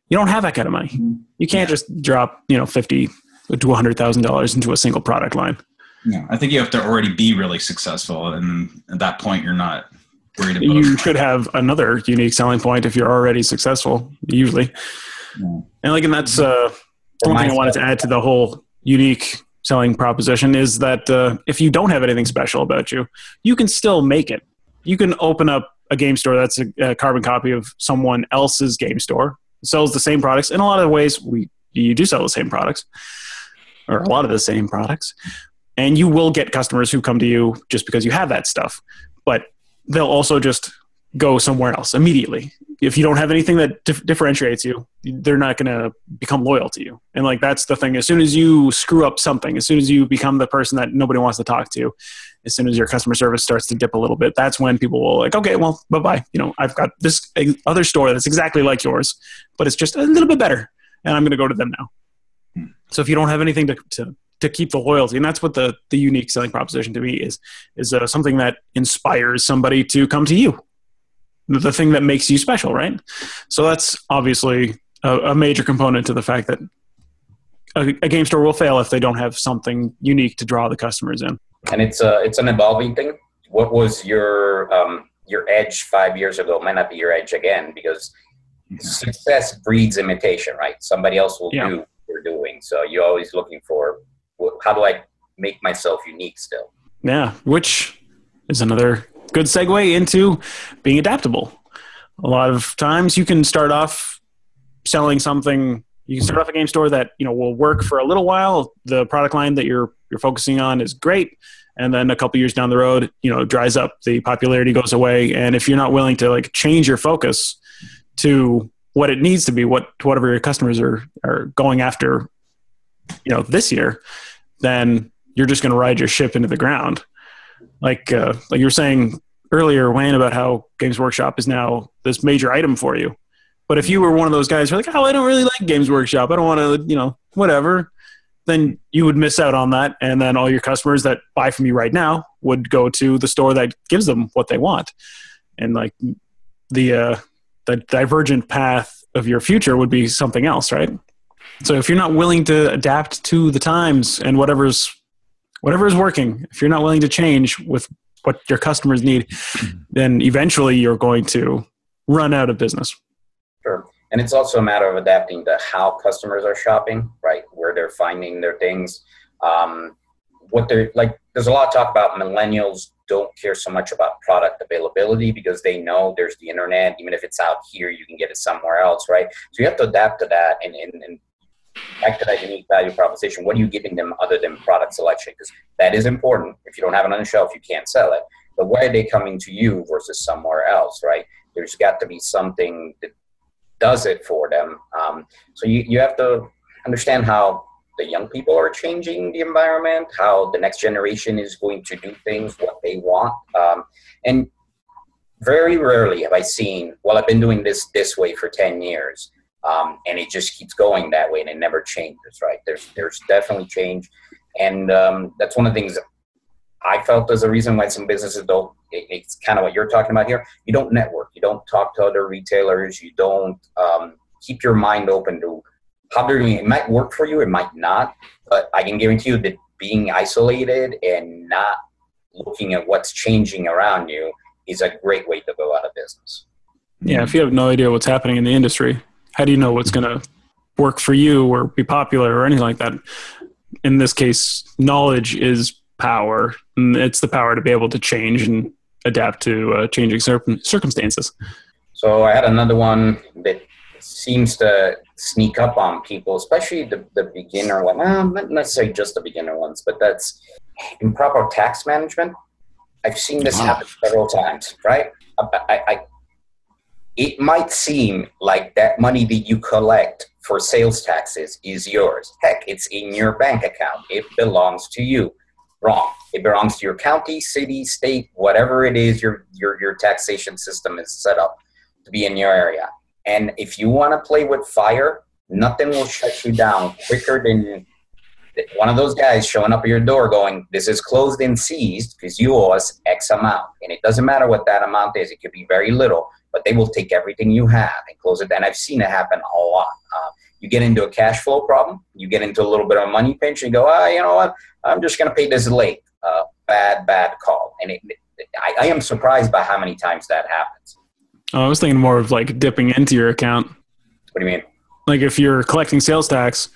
you don't have that kind of money. You can't yeah. just drop, you know, 50 to $100,000 into a single product line. Yeah, I think you have to already be really successful, and at that point, you're not worried about. You should have another unique selling point if you're already successful, usually. Yeah. And like, and that's uh, one thing I wanted to add to the whole unique selling proposition is that uh, if you don't have anything special about you, you can still make it. You can open up a game store that's a, a carbon copy of someone else's game store, sells the same products. In a lot of ways, we you do sell the same products, or a lot of the same products and you will get customers who come to you just because you have that stuff but they'll also just go somewhere else immediately. If you don't have anything that dif- differentiates you they're not going to become loyal to you. And like that's the thing. As soon as you screw up something as soon as you become the person that nobody wants to talk to as soon as your customer service starts to dip a little bit that's when people will like okay well bye-bye. You know i've got this other store that's exactly like yours but it's just a little bit better and i'm going to go to them now. Hmm. so if you don't have anything to, to to keep the loyalty and that's what the the unique selling proposition to me is is uh, something that inspires somebody to come to you. The thing that makes you special right? So that's obviously a, a major component to the fact that a, a, game store will fail if they don't have something unique to draw the customers in. And it's a it's an evolving thing. What was your um, your edge five years ago might not be your edge again because success breeds imitation right? Somebody else will yeah. do what you're doing. So you're always looking for how do I make myself unique still? Yeah, which is another good segue into being adaptable. A lot of times you can start off selling something you can start off a game store that you know will work for a little while the product line that you're you're focusing on is great and then a couple years down the road you know dries up the popularity goes away and if you're not willing to like change your focus to what it needs to be what whatever your customers are are going after you know this year then you're just going to ride your ship into the ground. Like uh, like you were saying earlier, Wayne, about how Games Workshop is now this major item for you. But if you were one of those guys who are like, oh, I don't really like Games Workshop, I don't want to, you know, whatever, then you would miss out on that. And then all your customers that buy from you right now would go to the store that gives them what they want. And like the, uh, the divergent path of your future would be something else, right? So if you're not willing to adapt to the times and whatever's whatever is working, if you're not willing to change with what your customers need, then eventually you're going to run out of business. Sure. And it's also a matter of adapting to how customers are shopping, right? Where they're finding their things. Um, what they're like, there's a lot of talk about millennials don't care so much about product availability because they know there's the internet. Even if it's out here, you can get it somewhere else, right? So you have to adapt to that and, and, and back to that unique value proposition. What are you giving them other than product selection? Because that is important. If you don't have it on the shelf, you can't sell it. But why are they coming to you versus somewhere else, right? There's got to be something that does it for them. Um, so you, you have to understand how the young people are changing the environment, how the next generation is going to do things, what they want. Um, and very rarely have I seen, well, I've been doing this this way for 10 years um, and it just keeps going that way and it never changes right? There's there's definitely change. And um, that's one of the things i felt as a reason why some businesses don't it, it's kind of what you're talking about here. You don't network. You don't talk to other retailers. You don't um, keep your mind open to how they're doing. It might work for you it might not but i can guarantee you that being isolated and not looking at what's changing around you is a great way to go out of business. Yeah if you have no idea what's happening in the industry how do you know what's going to work for you or be popular or anything like that? In this case, knowledge is power. And it's the power to be able to change and adapt to uh, changing circumstances. So I had another one that seems to sneak up on people, especially the, the beginner one. Well, not necessarily just the beginner ones, but that's improper tax management. I've seen this happen several times, right? I, I, it might seem like that money that you collect for sales taxes is yours. Heck, it's in your bank account. It belongs to you. Wrong. It belongs to your county, city, state, whatever it is your your your taxation system is set up to be in your area. And if you want to play with fire, nothing will shut you down quicker than one of those guys showing up at your door going, This is closed and seized because you owe us X amount. And it doesn't matter what that amount is, it could be very little but they will take everything you have and close it. And I've seen it happen a lot. Uh, you get into a cash flow problem, you get into a little bit of a money pinch, and you go, ah, you know what? I'm just going to pay this late. Uh, bad, bad call. And it, it, I, I, am surprised by how many times that happens. Oh, I was thinking more of like dipping into your account. What do you mean? Like if you're collecting sales tax,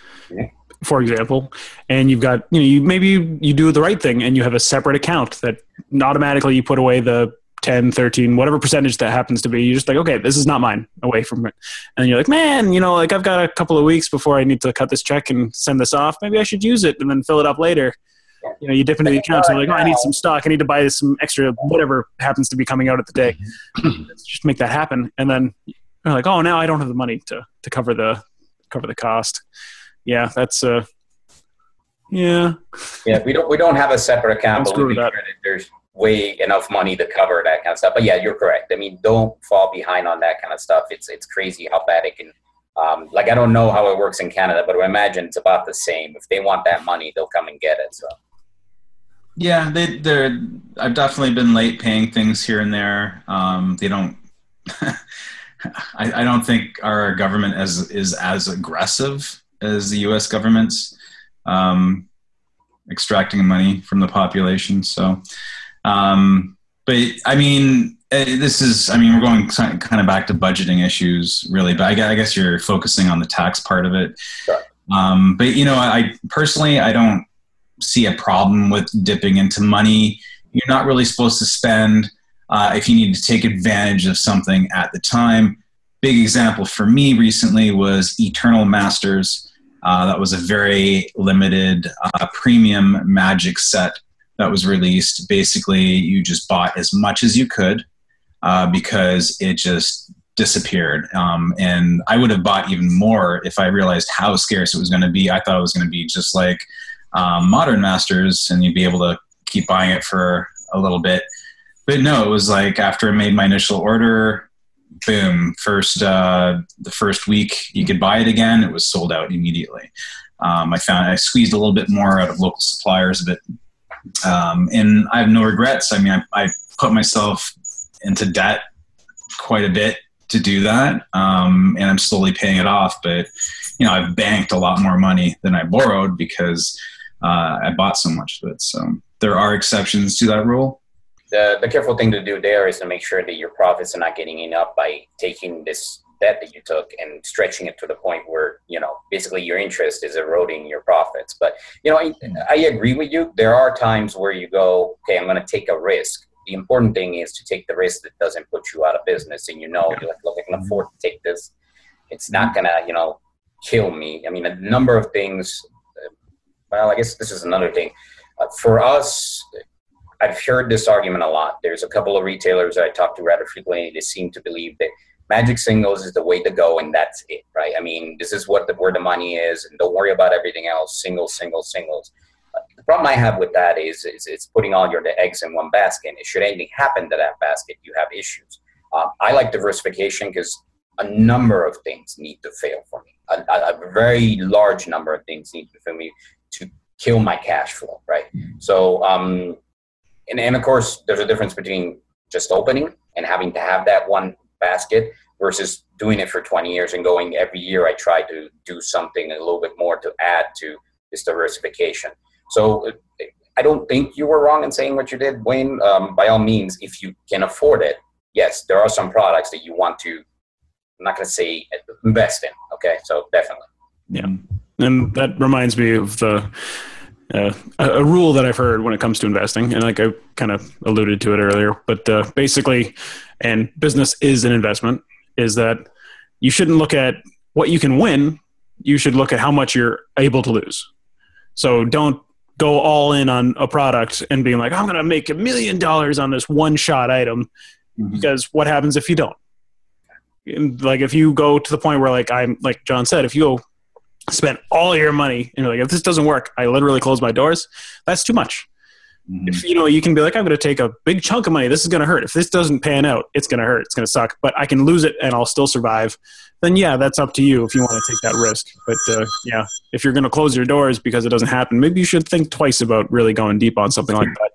for example, and you've got, you know, you maybe you, you do the right thing and you have a separate account that automatically you put away the 10, 13, whatever percentage that happens to be, you're just like, okay, this is not mine, away from it. And you're like, man, you know, like I've got a couple of weeks before I need to cut this check and send this off. Maybe I should use it and then fill it up later. You know, you dip into the account and like, oh, I need some stock. I need to buy some extra, whatever happens to be coming out at the day. just make that happen. And then you're like, oh, now I don't have the money to, to cover the, cover the cost. Yeah, that's, uh, yeah. Yeah, we don't we don't have a separate account, but we there's way enough money to cover that kind of stuff. But yeah, you're correct. I mean, don't fall behind on that kind of stuff. It's it's crazy how bad it can. Um, like I don't know how it works in Canada, but I imagine it's about the same. If they want that money, they'll come and get it. So. Yeah, they they're. I've definitely been late paying things here and there. Um, they don't. I, I don't think our government as is as aggressive as the U.S. government's um, extracting money from the population. So um, but I mean, eh, this is, I mean, we're going kind of back to budgeting issues, really. But I guess you're focusing on the tax part of it. Sure. Um, but you know, I personally, I don't see a problem with dipping into money. You're not really supposed to spend uh, if you need to take advantage of something at the time. Big example for me recently was Eternal Masters. Uh, that was a very limited uh, premium magic set that was released. Basically, you just bought as much as you could uh, because it just disappeared. Um, and I would have bought even more if I realized how scarce it was going to be. I thought it was going to be just like um, Modern Masters, and you'd be able to keep buying it for a little bit. But no, it was like after I made my initial order, boom, first uh, the first week you could buy it again, it was sold out immediately. Um, I found I squeezed a little bit more out of local suppliers, but um, and I have no regrets. I mean, I, I, put myself into debt quite a bit to do that, um, and I'm slowly paying it off. But you know, I've banked a lot more money than I borrowed because uh, I bought so much of it. So there are exceptions to that rule. The, the careful thing to do there is to make sure that your profits are not getting eaten up by taking this debt that you took and stretching it to the point where you know basically your interest is eroding your profits. But you know I, hmm. I agree with you. There are times where you go okay i'm going to take a risk. The important thing is to take the risk that doesn't put you out of business and you know you're like look i can hmm. afford to take this. It's not hmm. going to you know kill me. I mean a number of things uh, well i guess this is another thing. Uh, for us I've heard this argument a lot. There's a couple of retailers that I talk to rather frequently. They seem to believe that magic singles is the way to go and that's it right? I mean this is what the where the money is and don't worry about everything else. Singles singles singles. The problem i have with that is, is it's putting all your eggs in one basket. And should anything happen to that basket you have issues. Um, i like diversification because a number of things need to fail for me. A, a, very large number of things need to fail me to kill my cash flow right? So um, and, and of course there's a difference between just opening and having to have that one basket versus doing it for 20 years and going every year I try to do something a little bit more to add to this diversification. So I don't think you were wrong in saying what you did, Wayne. Um, by all means, if you can afford it, yes, there are some products that you want to, I'm not going to say invest in. Okay. So definitely. Yeah. And that reminds me of the, uh, a, a, rule that I've heard when it comes to investing, and like I kind of alluded to it earlier, but uh, basically, and business is an investment, is that you shouldn't look at what you can win. You should look at how much you're able to lose. So don't go all in on a product and being like, I'm going to make a million dollars on this one shot item. Mm-hmm. Because what happens if you don't? Like if you go to the point where like I'm like John said, if you go spend all your money and you're like, if this doesn't work, I literally close my doors. That's too much. Mm-hmm. If you know, you can be like, I'm going to take a big chunk of money. This is going to hurt. If this doesn't pan out, it's going to hurt. It's going to suck. But I can lose it and I'll still survive. Then yeah, that's up to you if you want to take that risk. But uh, yeah, if you're going to close your doors because it doesn't happen, maybe you should think twice about really going deep on something like that.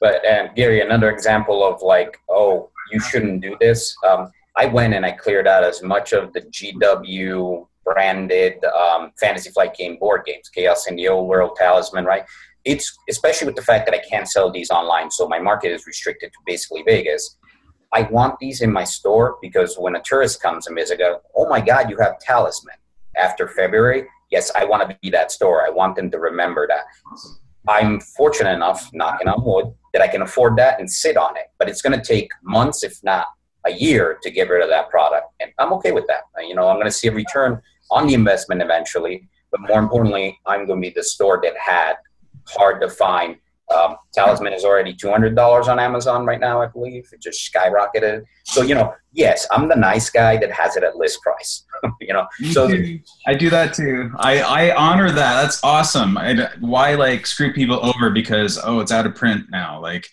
But um, Gary, another example of like, oh, you shouldn't do this. Um, I went and I cleared out as much of the GW branded um, Fantasy Flight game board games, Chaos in the Old World, Talisman, right? it's especially with the fact that I can't sell these online, so my market is restricted to basically Vegas. I want these in my store because when a tourist comes and visits, go, oh my God, you have Talisman. After February, yes, I want to be that store. I want them to remember that. I'm fortunate enough, knocking on wood, that I can afford that and sit on it. But it's going to take months, if not a year, to get rid of that product, and I'm okay with that. You know, I'm going to see a return on the investment eventually. But more importantly, I'm going to be the store that had hard to find. Um, Talisman is already two hundred dollars on Amazon right now, I believe. It just skyrocketed. So you know, yes, I'm the nice guy that has it at list price. you know, so I do that too. I I honor that. That's awesome. I, why like screw people over because oh it's out of print now? Like,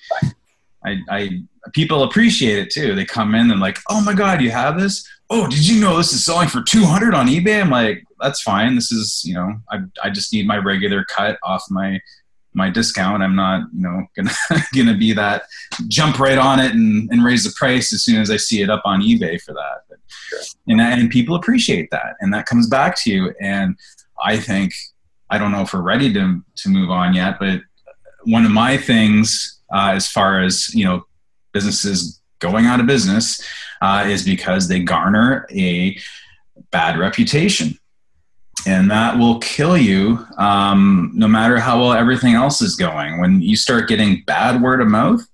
I I people appreciate it too. They come in and like, oh my god, you have this? Oh, did you know this is selling for two hundred on eBay? I'm like, that's fine. This is you know, I I just need my regular cut off my my discount. I'm not, you know, gonna gonna be that jump right on it and, and raise the price as soon as I see it up on eBay for that. But, sure. and and people appreciate that, and that comes back to you. And I think I don't know if we're ready to to move on yet, but one of my things uh, as far as you know businesses going out of business uh, is because they garner a bad reputation. And that will kill you um, no matter how well everything else is going. When you start getting bad word of mouth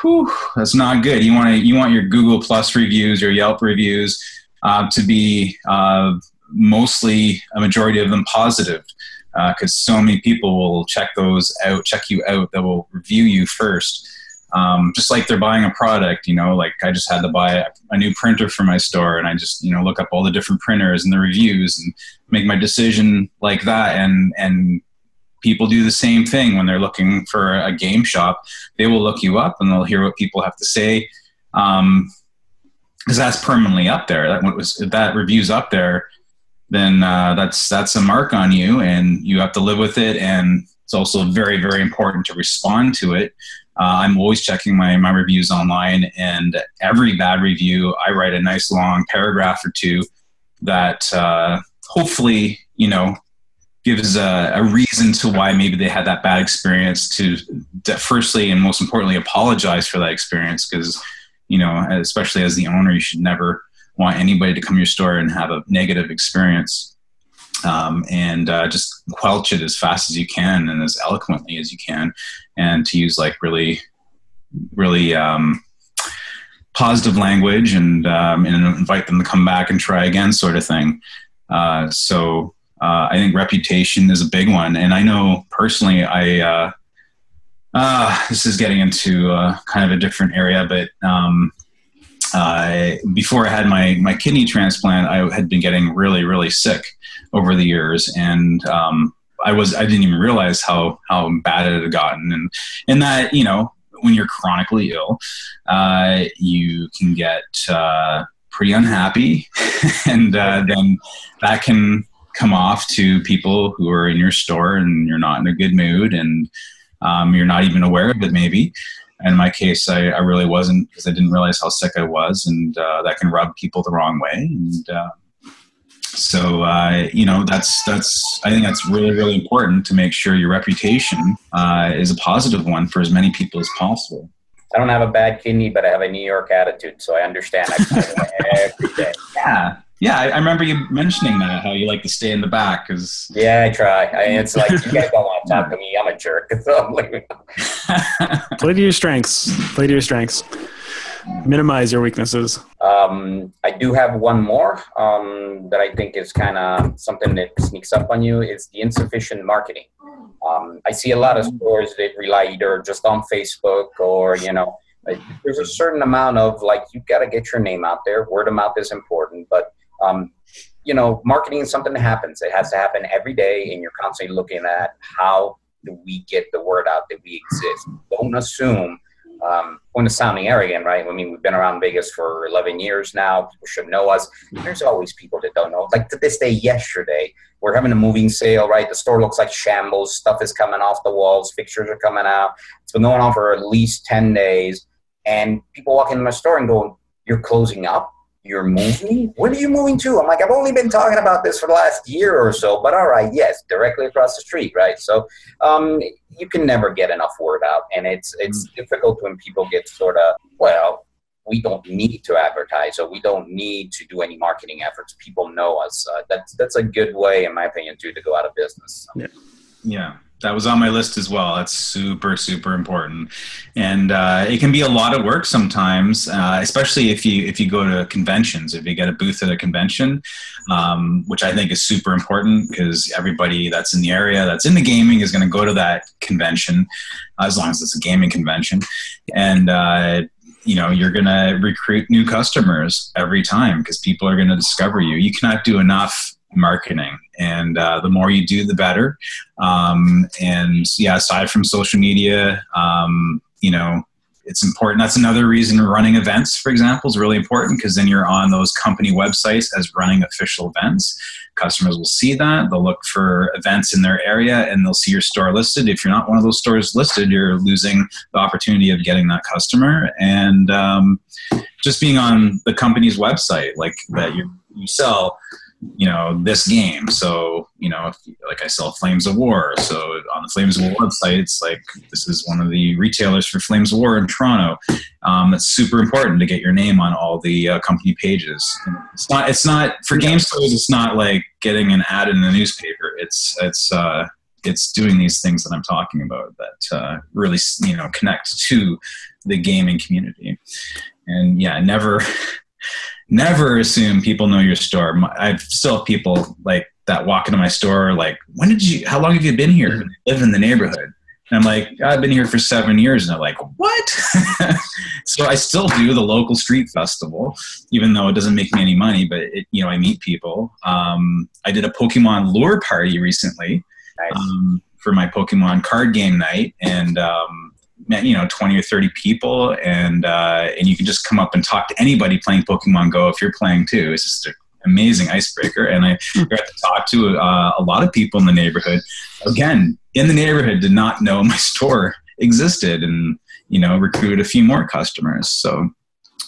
whew, that's not good. You want to you want your google plus reviews your yelp reviews uh, to be uh, mostly a majority of them positive because uh, so many people will check those out check you out that will review you first um, just like they're buying a product you know like i just had to buy a new printer for my store and i just you know look up all the different printers and the reviews and make my decision like that and and people do the same thing when they're looking for a game shop they will look you up and they'll hear what people have to say um, because that's permanently up there. That was that review's up there, then uh, that's that's a mark on you, and you have to live with it. And it's also very very important to respond to it. Uh, I'm always checking my my reviews online, and every bad review, I write a nice long paragraph or two that uh, hopefully you know gives a, a, reason to why maybe they had that bad experience to, to firstly and most importantly apologize for that experience because you know especially as the owner you should never want anybody to come to your store and have a negative experience um, and uh, just quelch it as fast as you can and as eloquently as you can and to use like really really um, positive language and, um, and invite them to come back and try again sort of thing uh, so uh, I think reputation is a big one. And I know personally, I, uh, uh, this is getting into uh, kind of a different area, but um, before I had my, my kidney transplant, I had been getting really, really sick over the years. And um, I was, I didn't even realize how, how bad it had gotten. And, and that, you know, when you're chronically ill, uh, you can get uh, pretty unhappy, and uh, then that can come off to people who are in your store and you're not in a good mood and um, you're not even aware of it maybe in my case i, I really wasn't because i didn't realize how sick i was and uh, that can rub people the wrong way and uh, so uh, you know that's that's i think that's really really important to make sure your reputation uh, is a positive one for as many people as possible I don't have a bad kidney, but I have a New York attitude, so I understand. I every day. Yeah, yeah, I, I, remember you mentioning that how you like to stay in the back because. Yeah, I try. I, it's like you guys don't want to talk to me. I'm a jerk. So Play to your strengths. Play to your strengths. Minimize your weaknesses. Um, I do have one more um, that I think is kind of something that sneaks up on you. Is the insufficient marketing. Um, I see a lot of stores that rely either just on Facebook or you know there's a certain amount of like you've got to get your name out there. Word of mouth is important, but um, you know, marketing is something that happens. It has to happen every day, and you're constantly looking at how do we get the word out that we exist. Don't assume. Um, point of sounding arrogant, right? I mean, we've been around Vegas for 11 years now. People should know us. There's always people that don't know. Like to this day, yesterday, we're having a moving sale, right? The store looks like shambles. Stuff is coming off the walls. Fixtures are coming out. It's been going on for at least 10 days. And people walk into my store and go, You're closing up? You're moving? When are you moving to? I'm like, I've only been talking about this for the last year or so, but all right, yes, directly across the street, right? So um, you can never get enough word out, and it's it's mm. difficult when people get sort of well. We don't need to advertise, or we don't need to do any marketing efforts. People know us. Uh, that's that's a good way, in my opinion, too, to go out of business. So. Yeah. Yeah that was on my list as well. That's super, super important, and uh, it can be a lot of work sometimes, uh, especially if you if you go to conventions. If you get a booth at a convention, um, which I think is super important because everybody that's in the area that's in the gaming is going to go to that convention, as long as it's a gaming convention, and uh, you know you're going to recruit new customers every time because people are going to discover you. You cannot do enough marketing. And uh, the more you do the better. Um, and yeah aside from social media um, you know it's important. That's another reason running events for example is really important because then you're on those company websites as running official events. Customers will see that. They'll look for events in their area and they'll see your store listed. If you're not one of those stores listed you're losing the opportunity of getting that customer. And um, just being on the company's website like that you, you sell you know this game. So you know if, like i sell flames of war. So on the flames of war website it's like this is one of the retailers for flames of war in toronto. Um, it's super important to get your name on all the uh, company pages. It's not it's not for game stores it's not like getting an ad in the newspaper. It's it's uh, it's doing these things that i'm talking about that uh, really you know connect to the gaming community. And yeah never never assume people know your store. I still have people like that walk into my store like, when did you? How long have you been here? Mm-hmm. Live in the neighborhood. And I'm like, I've been here for seven years. And they're like, what? so I still do the local street festival, even though it doesn't make me any money, but it, you know, I meet people. Um, I did a Pokemon lure party recently nice. um, for my Pokemon card game night. And um, you know 20 or 30 people and uh, and you can just come up and talk to anybody playing pokemon go if you're playing too. It's just an amazing icebreaker and i got to talk to uh, a lot of people in the neighborhood. Again in the neighborhood did not know my store existed and you know recruit a few more customers. So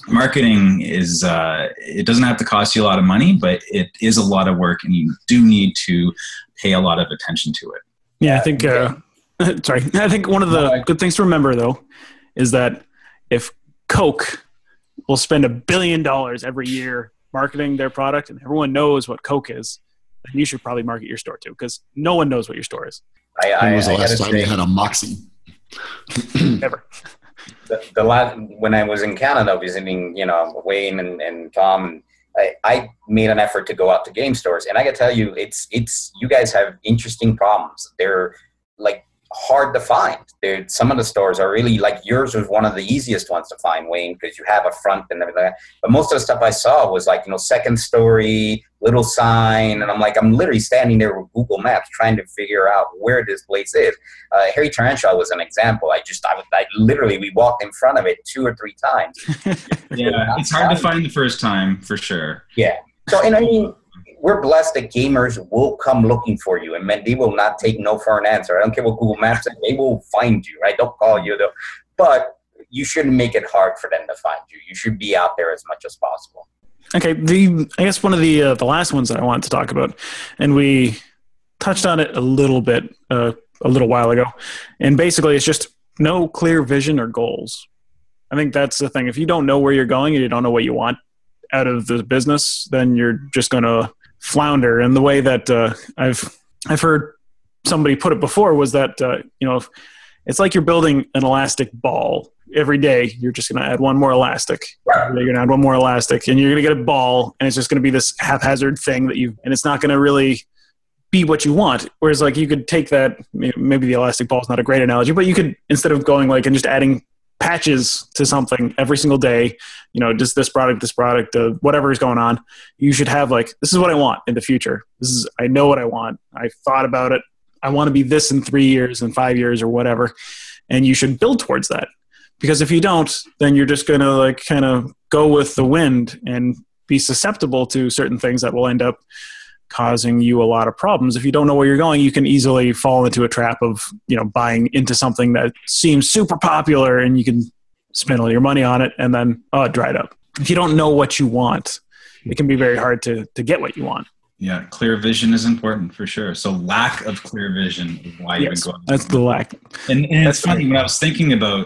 marketing is uh, it doesn't have to cost you a lot of money but it is a lot of work and you do need to pay a lot of attention to it. Yeah i think uh, sorry i think one of the good things to remember though is that if coke will spend a billion dollars every year marketing their product and everyone knows what coke is then you should probably market your store too because no one knows what your store is I, I, when was the I last time say- you had a moxie Never. the, the last when I was in Canada visiting, you know, Wayne and, and Tom, I, I made an effort to go out to game stores, and I can tell you, it's it's you guys have interesting problems. They're like hard to find. They're, some of the stores are really like yours was one of the easiest ones to find, Wayne, because you have a front and everything. like. But most of the stuff I saw was like you know second story, little sign, and I'm like I'm literally standing there with Google Maps trying to figure out where this place is. Uh, Hairy Tarantula was an example. I just I, was- I literally we walked in front of it two or three times. yeah it's hard to find the first time for sure Yeah. So, and I mean, we're blessed that gamers will come looking for you, and they will not take no for an answer. I don't care what Google Maps says; they will find you. Right? They'll call you, though. But you shouldn't make it hard for them to find you. You should be out there as much as possible. Okay, the I guess one of the uh, the last ones that I wanted to talk about, and we touched on it a little bit uh, a little while ago, and basically it's just no clear vision or goals. I think that's the thing. If you don't know where you're going and you don't know what you want out of the business, then you're just going to flounder. And the way that uh, I've I've heard somebody put it before was that uh, you know it's like you're building an elastic ball every day. You're just going to add one more elastic. You're going to add one more elastic, and you're going to get a ball, and it's just going to be this haphazard thing that you, and it's not going to really be what you want. Whereas, like, you could take that. Maybe the elastic ball is not a great analogy, but you could instead of going like and just adding patches to something every single day, you know, just this product, this product, uh, whatever is going on, you should have like, this is what I want in the future. This is, I know what I want. I thought about it. I want to be this in three years and five years or whatever. And you should build towards that. Because if you don't, then you're just going to like kind of go with the wind and be susceptible to certain things that will end up causing you a lot of problems. If you don't know where you're going, you can easily fall into a trap of, you know, buying into something that seems super popular and you can spend all your money on it and then oh it dried up. If you don't know what you want, it can be very hard to to get what you want. yeah clear vision is important for sure so lack of clear vision is why you've Yes, been going that's the lack. And, and it's funny when I was thinking about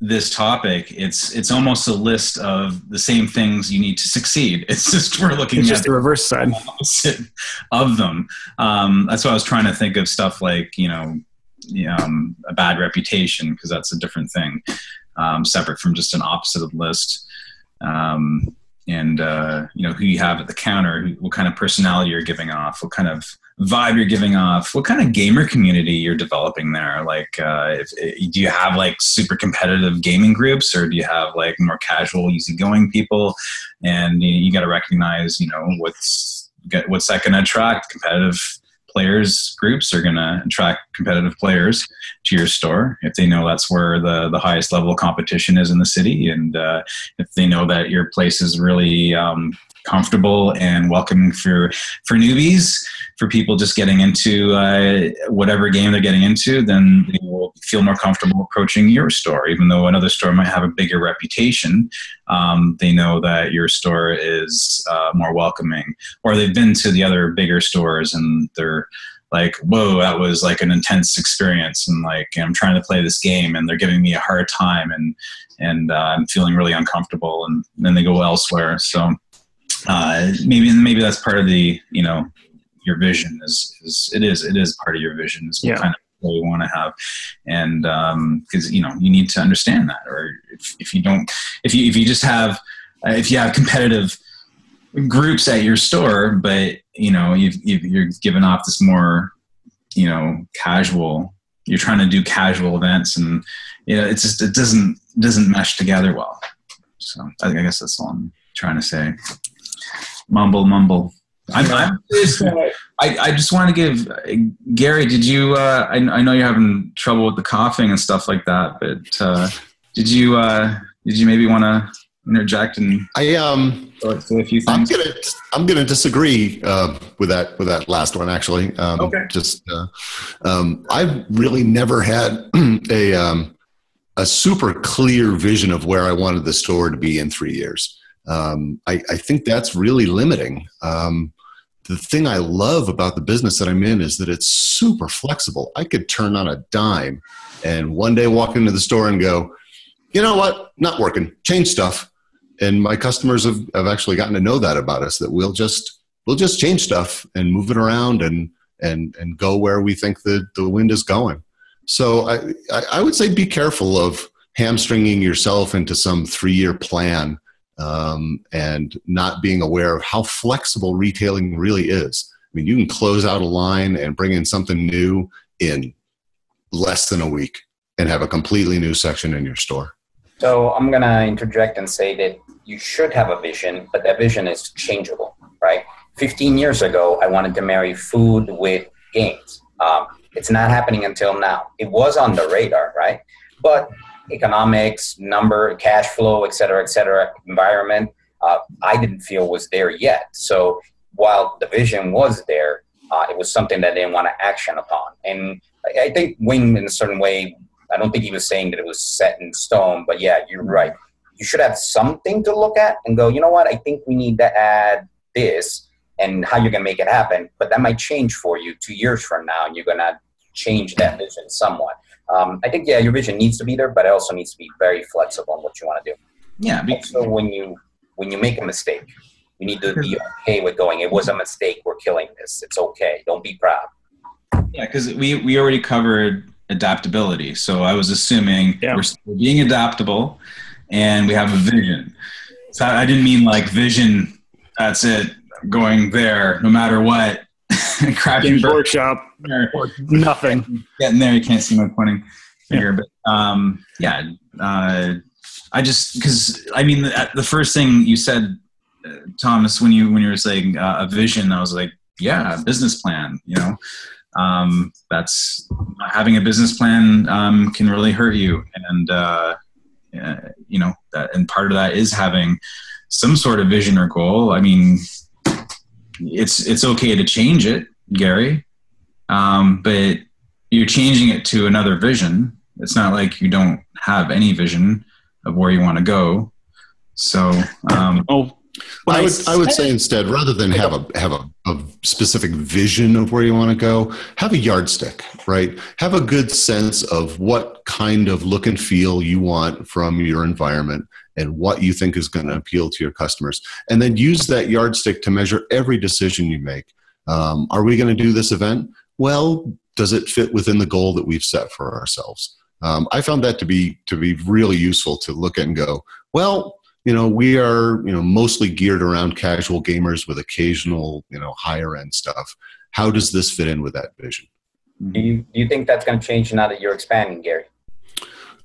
this topic, it's it's almost a list of the same things you need to succeed. It's just we're looking It's at just the reverse side. opposite of them. Um, that's why I was trying to think of stuff like you know, um, a bad reputation because that's a different thing, um, separate from just an opposite of list. Um, and uh, you know who you have at the counter, what kind of personality you're giving off, what kind of vibe you're giving off, what kind of gamer community you're developing there. Like, uh, if, do you have like super competitive gaming groups, or do you have like more casual, easygoing people? And you, you got to recognize, you know, what's what's that going to attract competitive players groups are going to attract competitive players to your store if they know that's where the, the highest level of competition is in the city and uh, if they know that your place is really um, comfortable and welcoming for for newbies for people just getting into uh, whatever game they're getting into then they will feel more comfortable approaching your store. Even though another store might have a bigger reputation um, they know that your store is uh, more welcoming. Or they've been to the other bigger stores and they're like whoa that was like an intense experience and like i'm trying to play this game and they're giving me a hard time and and uh, i'm feeling really uncomfortable and then they go elsewhere. So uh, maybe maybe that's part of the you know your vision is, is it is it is part of your vision is what Yeah. kind of you want to have. And because you know you need to understand that or if, if you don't if you if you just have uh, if you have competitive groups at your store but you know you've, you've you're giving off this more you know casual you're trying to do casual events and you know it's just it doesn't doesn't mesh together well. So i, I guess that's all i'm trying to say mumble mumble i'm, I'm I, I just want to give Gary. Did you? Uh, I, I know you're having trouble with the coughing and stuff like that, but uh, did you? Uh, did you maybe want to interject and I um say a few things? I'm gonna I'm gonna disagree uh, with that with that last one actually. Um, Okay. Just uh, um, I've really never had a um, a super clear vision of where I wanted the store to be in three years. Um, I, I think that's really limiting. Um, the thing I love about the business that I'm in is that it's super flexible. I could turn on a dime and one day walk into the store and go, you know what, not working, change stuff and my customers have, have actually gotten to know that about us that we'll just we'll just change stuff and move it around and and and go where we think the the wind is going so i i, would say be careful of hamstringing yourself into some three year plan um, and not being aware of how flexible retailing really is i mean you can close out a line and bring in something new in less than a week and have a completely new section in your store So I'm gonna interject and say that you should have a vision, but that vision is changeable, right? 15 years ago, I wanted to marry food with games. Um, it's not happening until now. It was on the radar, right? But economics, number, cash flow, et cetera, et cetera, environment, uh, I didn't feel was there yet. So while the vision was there, uh, it was something that I didn't want to action upon. And I, I think Wayne, in a certain way, I don't think he was saying that it was set in stone, but yeah, you're right. You should have something to look at and go, you know what, I think we need to add this and how you're going to make it happen. But that might change for you two years from now, and you're going to change that vision somewhat. Um, I think, yeah, your vision needs to be there, but it also needs to be very flexible in what you want to do. Yeah, be- Also, when you when you make a mistake, you need to be okay with going. It was a mistake. We're killing this. It's okay. Don't be proud. Yeah, because we we already covered adaptability. So I was assuming Yeah. we're still being adaptable, and we have a vision. So I didn't mean like vision. That's it, going there no matter what. Crappy Workshop or nothing. getting there. You can't see my pointing finger, but um, yeah. Uh, I just because I mean the, the first thing you said, uh, Thomas, when you when you were saying uh, a vision, I was like, yeah, a business plan. You know, um, that's having a business plan um, can really hurt you, and uh, uh, you know that, and part of that is having some sort of vision or goal. I mean, it's it's okay to change it, Gary, um, but you're changing it to another vision. It's not like you don't have any vision of where you want to go. So, um, Oh, when I would I would say instead, rather than have a have a, a specific vision of where you want to go, have a yardstick, right? Have a good sense of what kind of look and feel you want from your environment and what you think is going to appeal to your customers, and then use that yardstick to measure every decision you make. Um, are we going to do this event? Well, does it fit within the goal that we've set for ourselves? Um, I found that to be to be really useful to look at and go, well, you know we are you know mostly geared around casual gamers with occasional you know higher end stuff how does this fit in with that vision Do you do you think that's going to change now that you're expanding, Gary?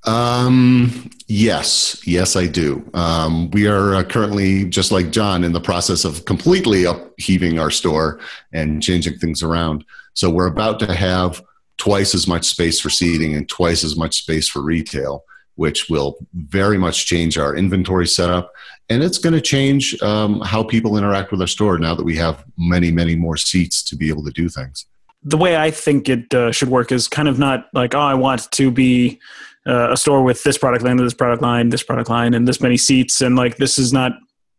Um yes yes i do um, we are uh, currently just like john in the process of completely upheaving our store and changing things around so we're about to have twice as much space for seating and twice as much space for retail which will very much change our inventory setup. And it's going to change um, how people interact with our store now that we have many, many more seats to be able to do things. the way I think it uh, should work is kind of not like, oh, I want to be uh, a store with this product line, this product line, this product line, and this many seats, and like this is not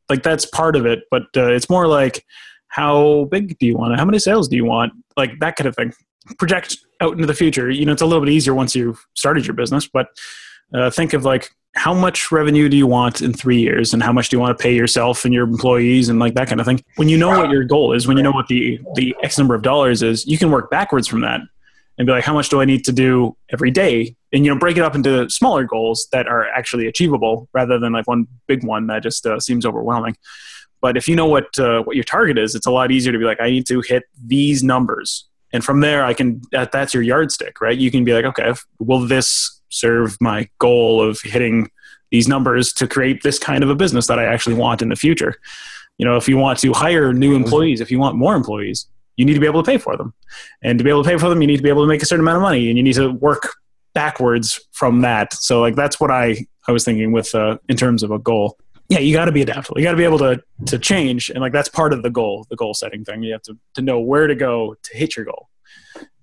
like that's part of it, but uh, it's more like how big do you want it? How many sales do you want? Like that kind of thing. Project out into the future. You know, it's a little bit easier once you've started your business, but uh, think of like how much revenue do you want in three years and how much do you want to pay yourself and your employees and like that kind of thing when you know what your goal is when you know what the the x number of dollars is you can work backwards from that and be like how much do i need to do every day? And you know break it up into smaller goals that are actually achievable rather than like one big one that just uh, seems overwhelming. But if you know what uh, what your target is it's a lot easier to be like i need to hit these numbers. And from there i can that, that's your yardstick right? You can be like okay will this serve my goal of hitting these numbers to create this kind of a business that I actually want in the future. You know, if you want to hire new employees, if you want more employees, you need to be able to pay for them. And to be able to pay for them, you need to be able to make a certain amount of money and you need to work backwards from that. So like that's what I, I was thinking with uh, in terms of a goal. Yeah, you got to be adaptable. You got to be able to to change, and like that's part of the goal, the goal setting thing. You have to to know where to go to hit your goal.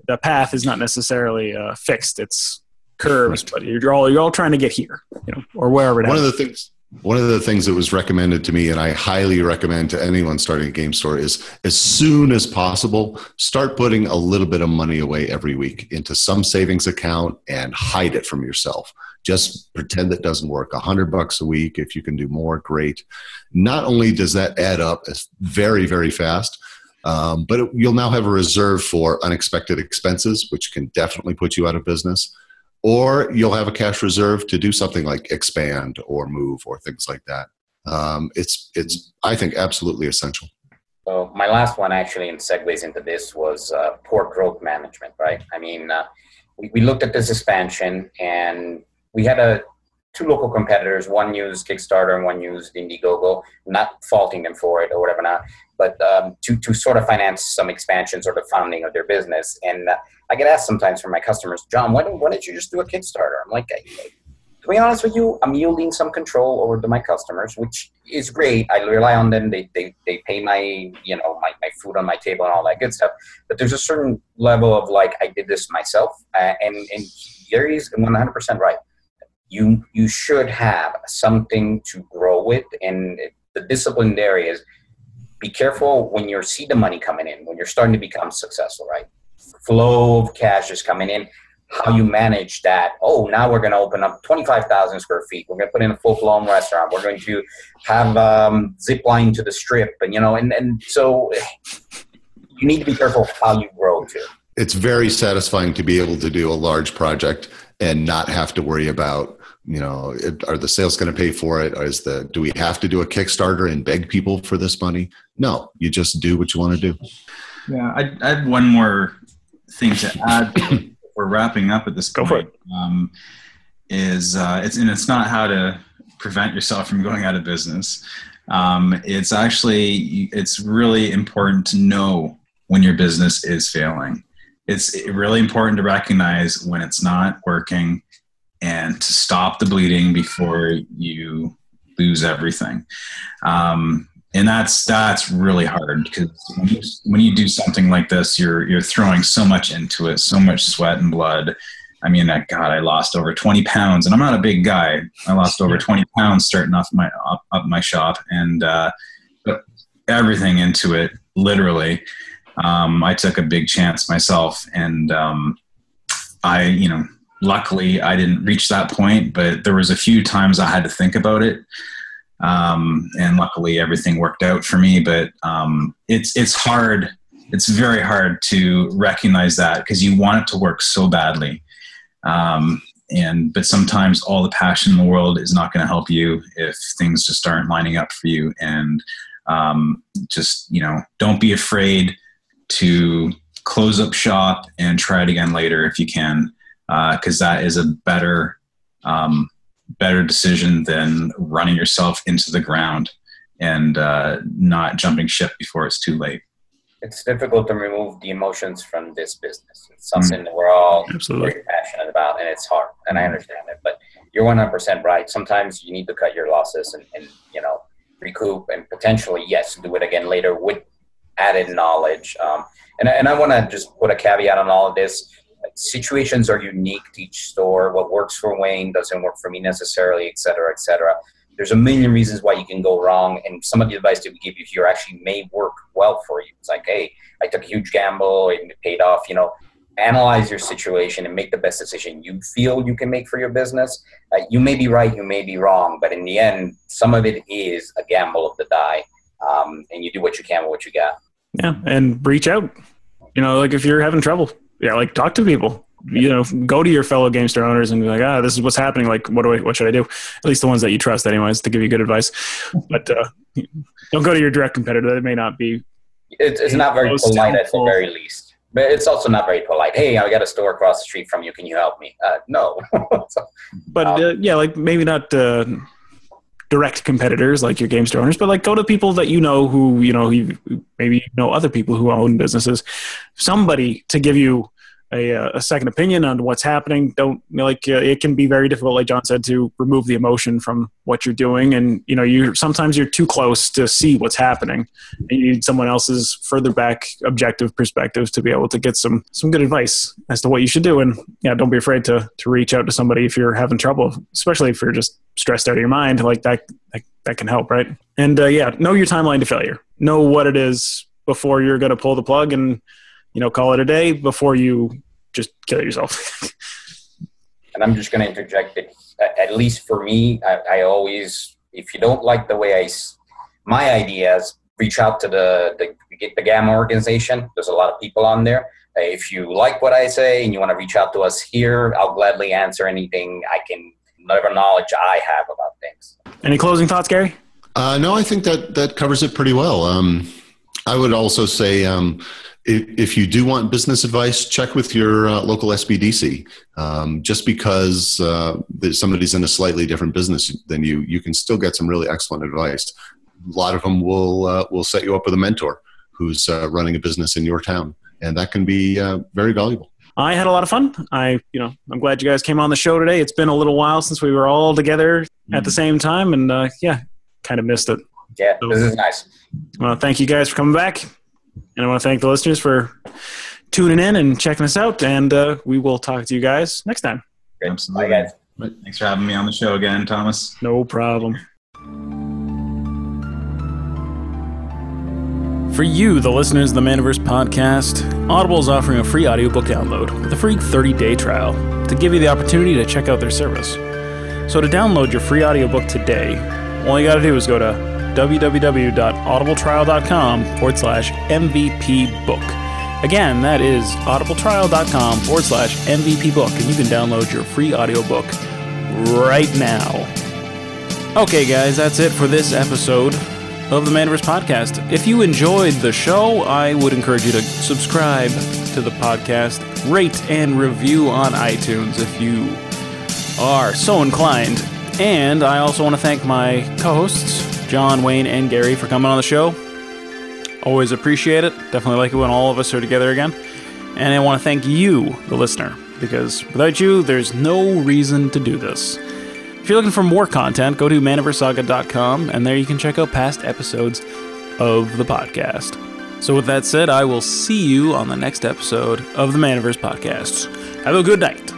The path is not necessarily uh, fixed; it's curves, but you're all you're all trying to get here, you know, or wherever. It One of the things one of the things that was recommended to me, and I highly recommend to anyone starting a game store, is as soon as possible, start putting a little bit of money away every week into some savings account and hide it from yourself. Just pretend it doesn't work. A hundred bucks a week, if you can do more, great. Not only does that add up very, very fast, um, but it, you'll now have a reserve for unexpected expenses, which can definitely put you out of business or you'll have a cash reserve to do something like expand or move or things like that. Um, it's it's I think absolutely essential. So my last one actually in segues into this was uh, poor growth management, right? I mean, uh, we, we looked at this expansion and we had a two local competitors. One used Kickstarter and one used Indiegogo. Not faulting them for it or whatever, not, but um, to to sort of finance some expansions or the founding of their business. And uh, I get asked sometimes from my customers, John, why, why didn't you just do a Kickstarter? I'm like, to be honest with you, I'm yielding some control over to my customers, which is great. I rely on them. They, they, they pay my, you know, my, my food on my table and all that good stuff. But there's a certain level of like, I did this myself. Uh, and, and Gary's 100% right. You, you should have something to grow with. And the discipline there is be careful when you see the money coming in, when you're starting to become successful, right? flow of cash is coming in how you manage that. Oh, now we're going to open up 25,000 square feet. We're going to put in a full blown restaurant. We're going to have um, zip line to the strip, and you know, and and so you need to be careful how you grow too. It's very satisfying to be able to do a large project and not have to worry about you know are the sales going to pay for it or is the do we have to do a kickstarter and beg people for this money no you just do what you want to do yeah i, I have one more thing to add. we're wrapping up at this point. Go for it. Um, is uh, it's and it's not how to prevent yourself from going out of business. Um, it's actually it's really important to know when your business is failing. It's really important to recognize when it's not working and to stop the bleeding before you lose everything. Um, and that's that's really hard because when you, when you do something like this, you're you're throwing so much into it, so much sweat and blood. I mean, that God, I lost over 20 pounds, and I'm not a big guy. I lost over 20 pounds starting off my up, up my shop, and uh, put everything into it. Literally, um, I took a big chance myself, and um, I, you know, luckily I didn't reach that point, but there was a few times I had to think about it um, and luckily everything worked out for me. But um, it's it's hard. It's very hard to recognize that because you want it to work so badly. Um, and but sometimes all the passion in the world is not going to help you if things just aren't lining up for you. And um, just you know, don't be afraid to close up shop and try it again later if you can, because uh, that is a better um, better decision than running yourself into the ground and uh, not jumping ship before it's too late. It's difficult to remove the emotions from this business. It's something mm-hmm. that we're all Absolutely. very passionate about, and it's hard, and I understand it. But you're 100% right. Sometimes you need to cut your losses and, and you know recoup, and potentially yes, do it again later with added knowledge. Um, and and I want to just put a caveat on all of this situations are unique to each store. What works for Wayne doesn't work for me necessarily, et cetera, et cetera. There's a million reasons why you can go wrong, and some of the advice that we give you here actually may work well for you. It's like, hey, I took a huge gamble, and it paid off. You know, analyze your situation and make the best decision you feel you can make for your business. Uh, you may be right, you may be wrong, but in the end, some of it is a gamble of the die, um, and you do what you can with what you got. Yeah, and reach out. You know, like if you're having trouble, yeah, like talk to people. You know, go to your fellow GameStore owners and be like, ah, this is what's happening. Like, what do I, what should I do? At least the ones that you trust, anyways, to give you good advice. But uh, don't go to your direct competitor. That may not be. It's, it's not very polite at the very least. But it's also not very polite. Hey, I got a store across the street from you. Can you help me? Uh, no. so, but um, uh, yeah, like maybe not. Direct competitors like your game store owners, but like go to people that you know who you know you maybe you know other people who own businesses, somebody to give you a, uh, a second opinion on what's happening. Don't like uh, it can be very difficult, like John said, to remove the emotion from what you're doing, and you know you sometimes you're too close to see what's happening. And you need someone else's further back objective perspective to be able to get some some good advice as to what you should do. And yeah, don't be afraid to to reach out to somebody if you're having trouble, especially if you're just stressed out of your mind. Like that that, that can help, right? And uh, yeah, know your timeline to failure. Know what it is before you're going to pull the plug and you know, call it a day before you just kill yourself. and I'm just going to interject that, at least for me, I, I, always, if you don't like the way I, my ideas, reach out to the, the, the GAMA organization. There's a lot of people on there. If you like what I say and you want to reach out to us here, I'll gladly answer anything I can, whatever knowledge I have about things. Any closing thoughts, Gary? Uh, no, I think that that covers it pretty well. Um, I would also say, um, if you do want business advice, check with your uh, local SBDC. Um, just because uh, somebody's in a slightly different business than you, you can still get some really excellent advice. A lot of them will uh, will set you up with a mentor who's uh, running a business in your town, and that can be uh, very valuable. I had a lot of fun. I, you know, I'm glad you guys came on the show today. It's been a little while since we were all together mm-hmm. at the mm. same time, and uh, yeah, kind of missed it. Yeah, so, this is nice. Well, thank you guys for coming back. And I want to thank the listeners for tuning in and checking us out. And uh, we will talk to you guys next time. Absolutely. Bye, guys. Thanks for having me on the show again, Thomas. No problem. For you, the listeners of the Manaverse podcast, Audible is offering a free audiobook download with a free 30 day trial to give you the opportunity to check out their service. So, to download your free audiobook today, all you got to do is go to www.audibletrial.com forward slash MVP book. Again, that is audibletrial.com forward slash MVP book, and you can download your free audiobook right now. Okay, guys, that's it for this episode of the Manaverse Podcast. If you enjoyed the show, I would encourage you to subscribe to the podcast, rate and review on iTunes if you are so inclined. And I also want to thank my co hosts, John, Wayne, and Gary for coming on the show. Always appreciate it. Definitely like it when all of us are together again. And I want to thank you, the listener, because without you, there's no reason to do this. If you're looking for more content, go to manaversesaga.com, and there you can check out past episodes of the podcast. So, with that said, I will see you on the next episode of the Manaverse Podcast. Have a good night.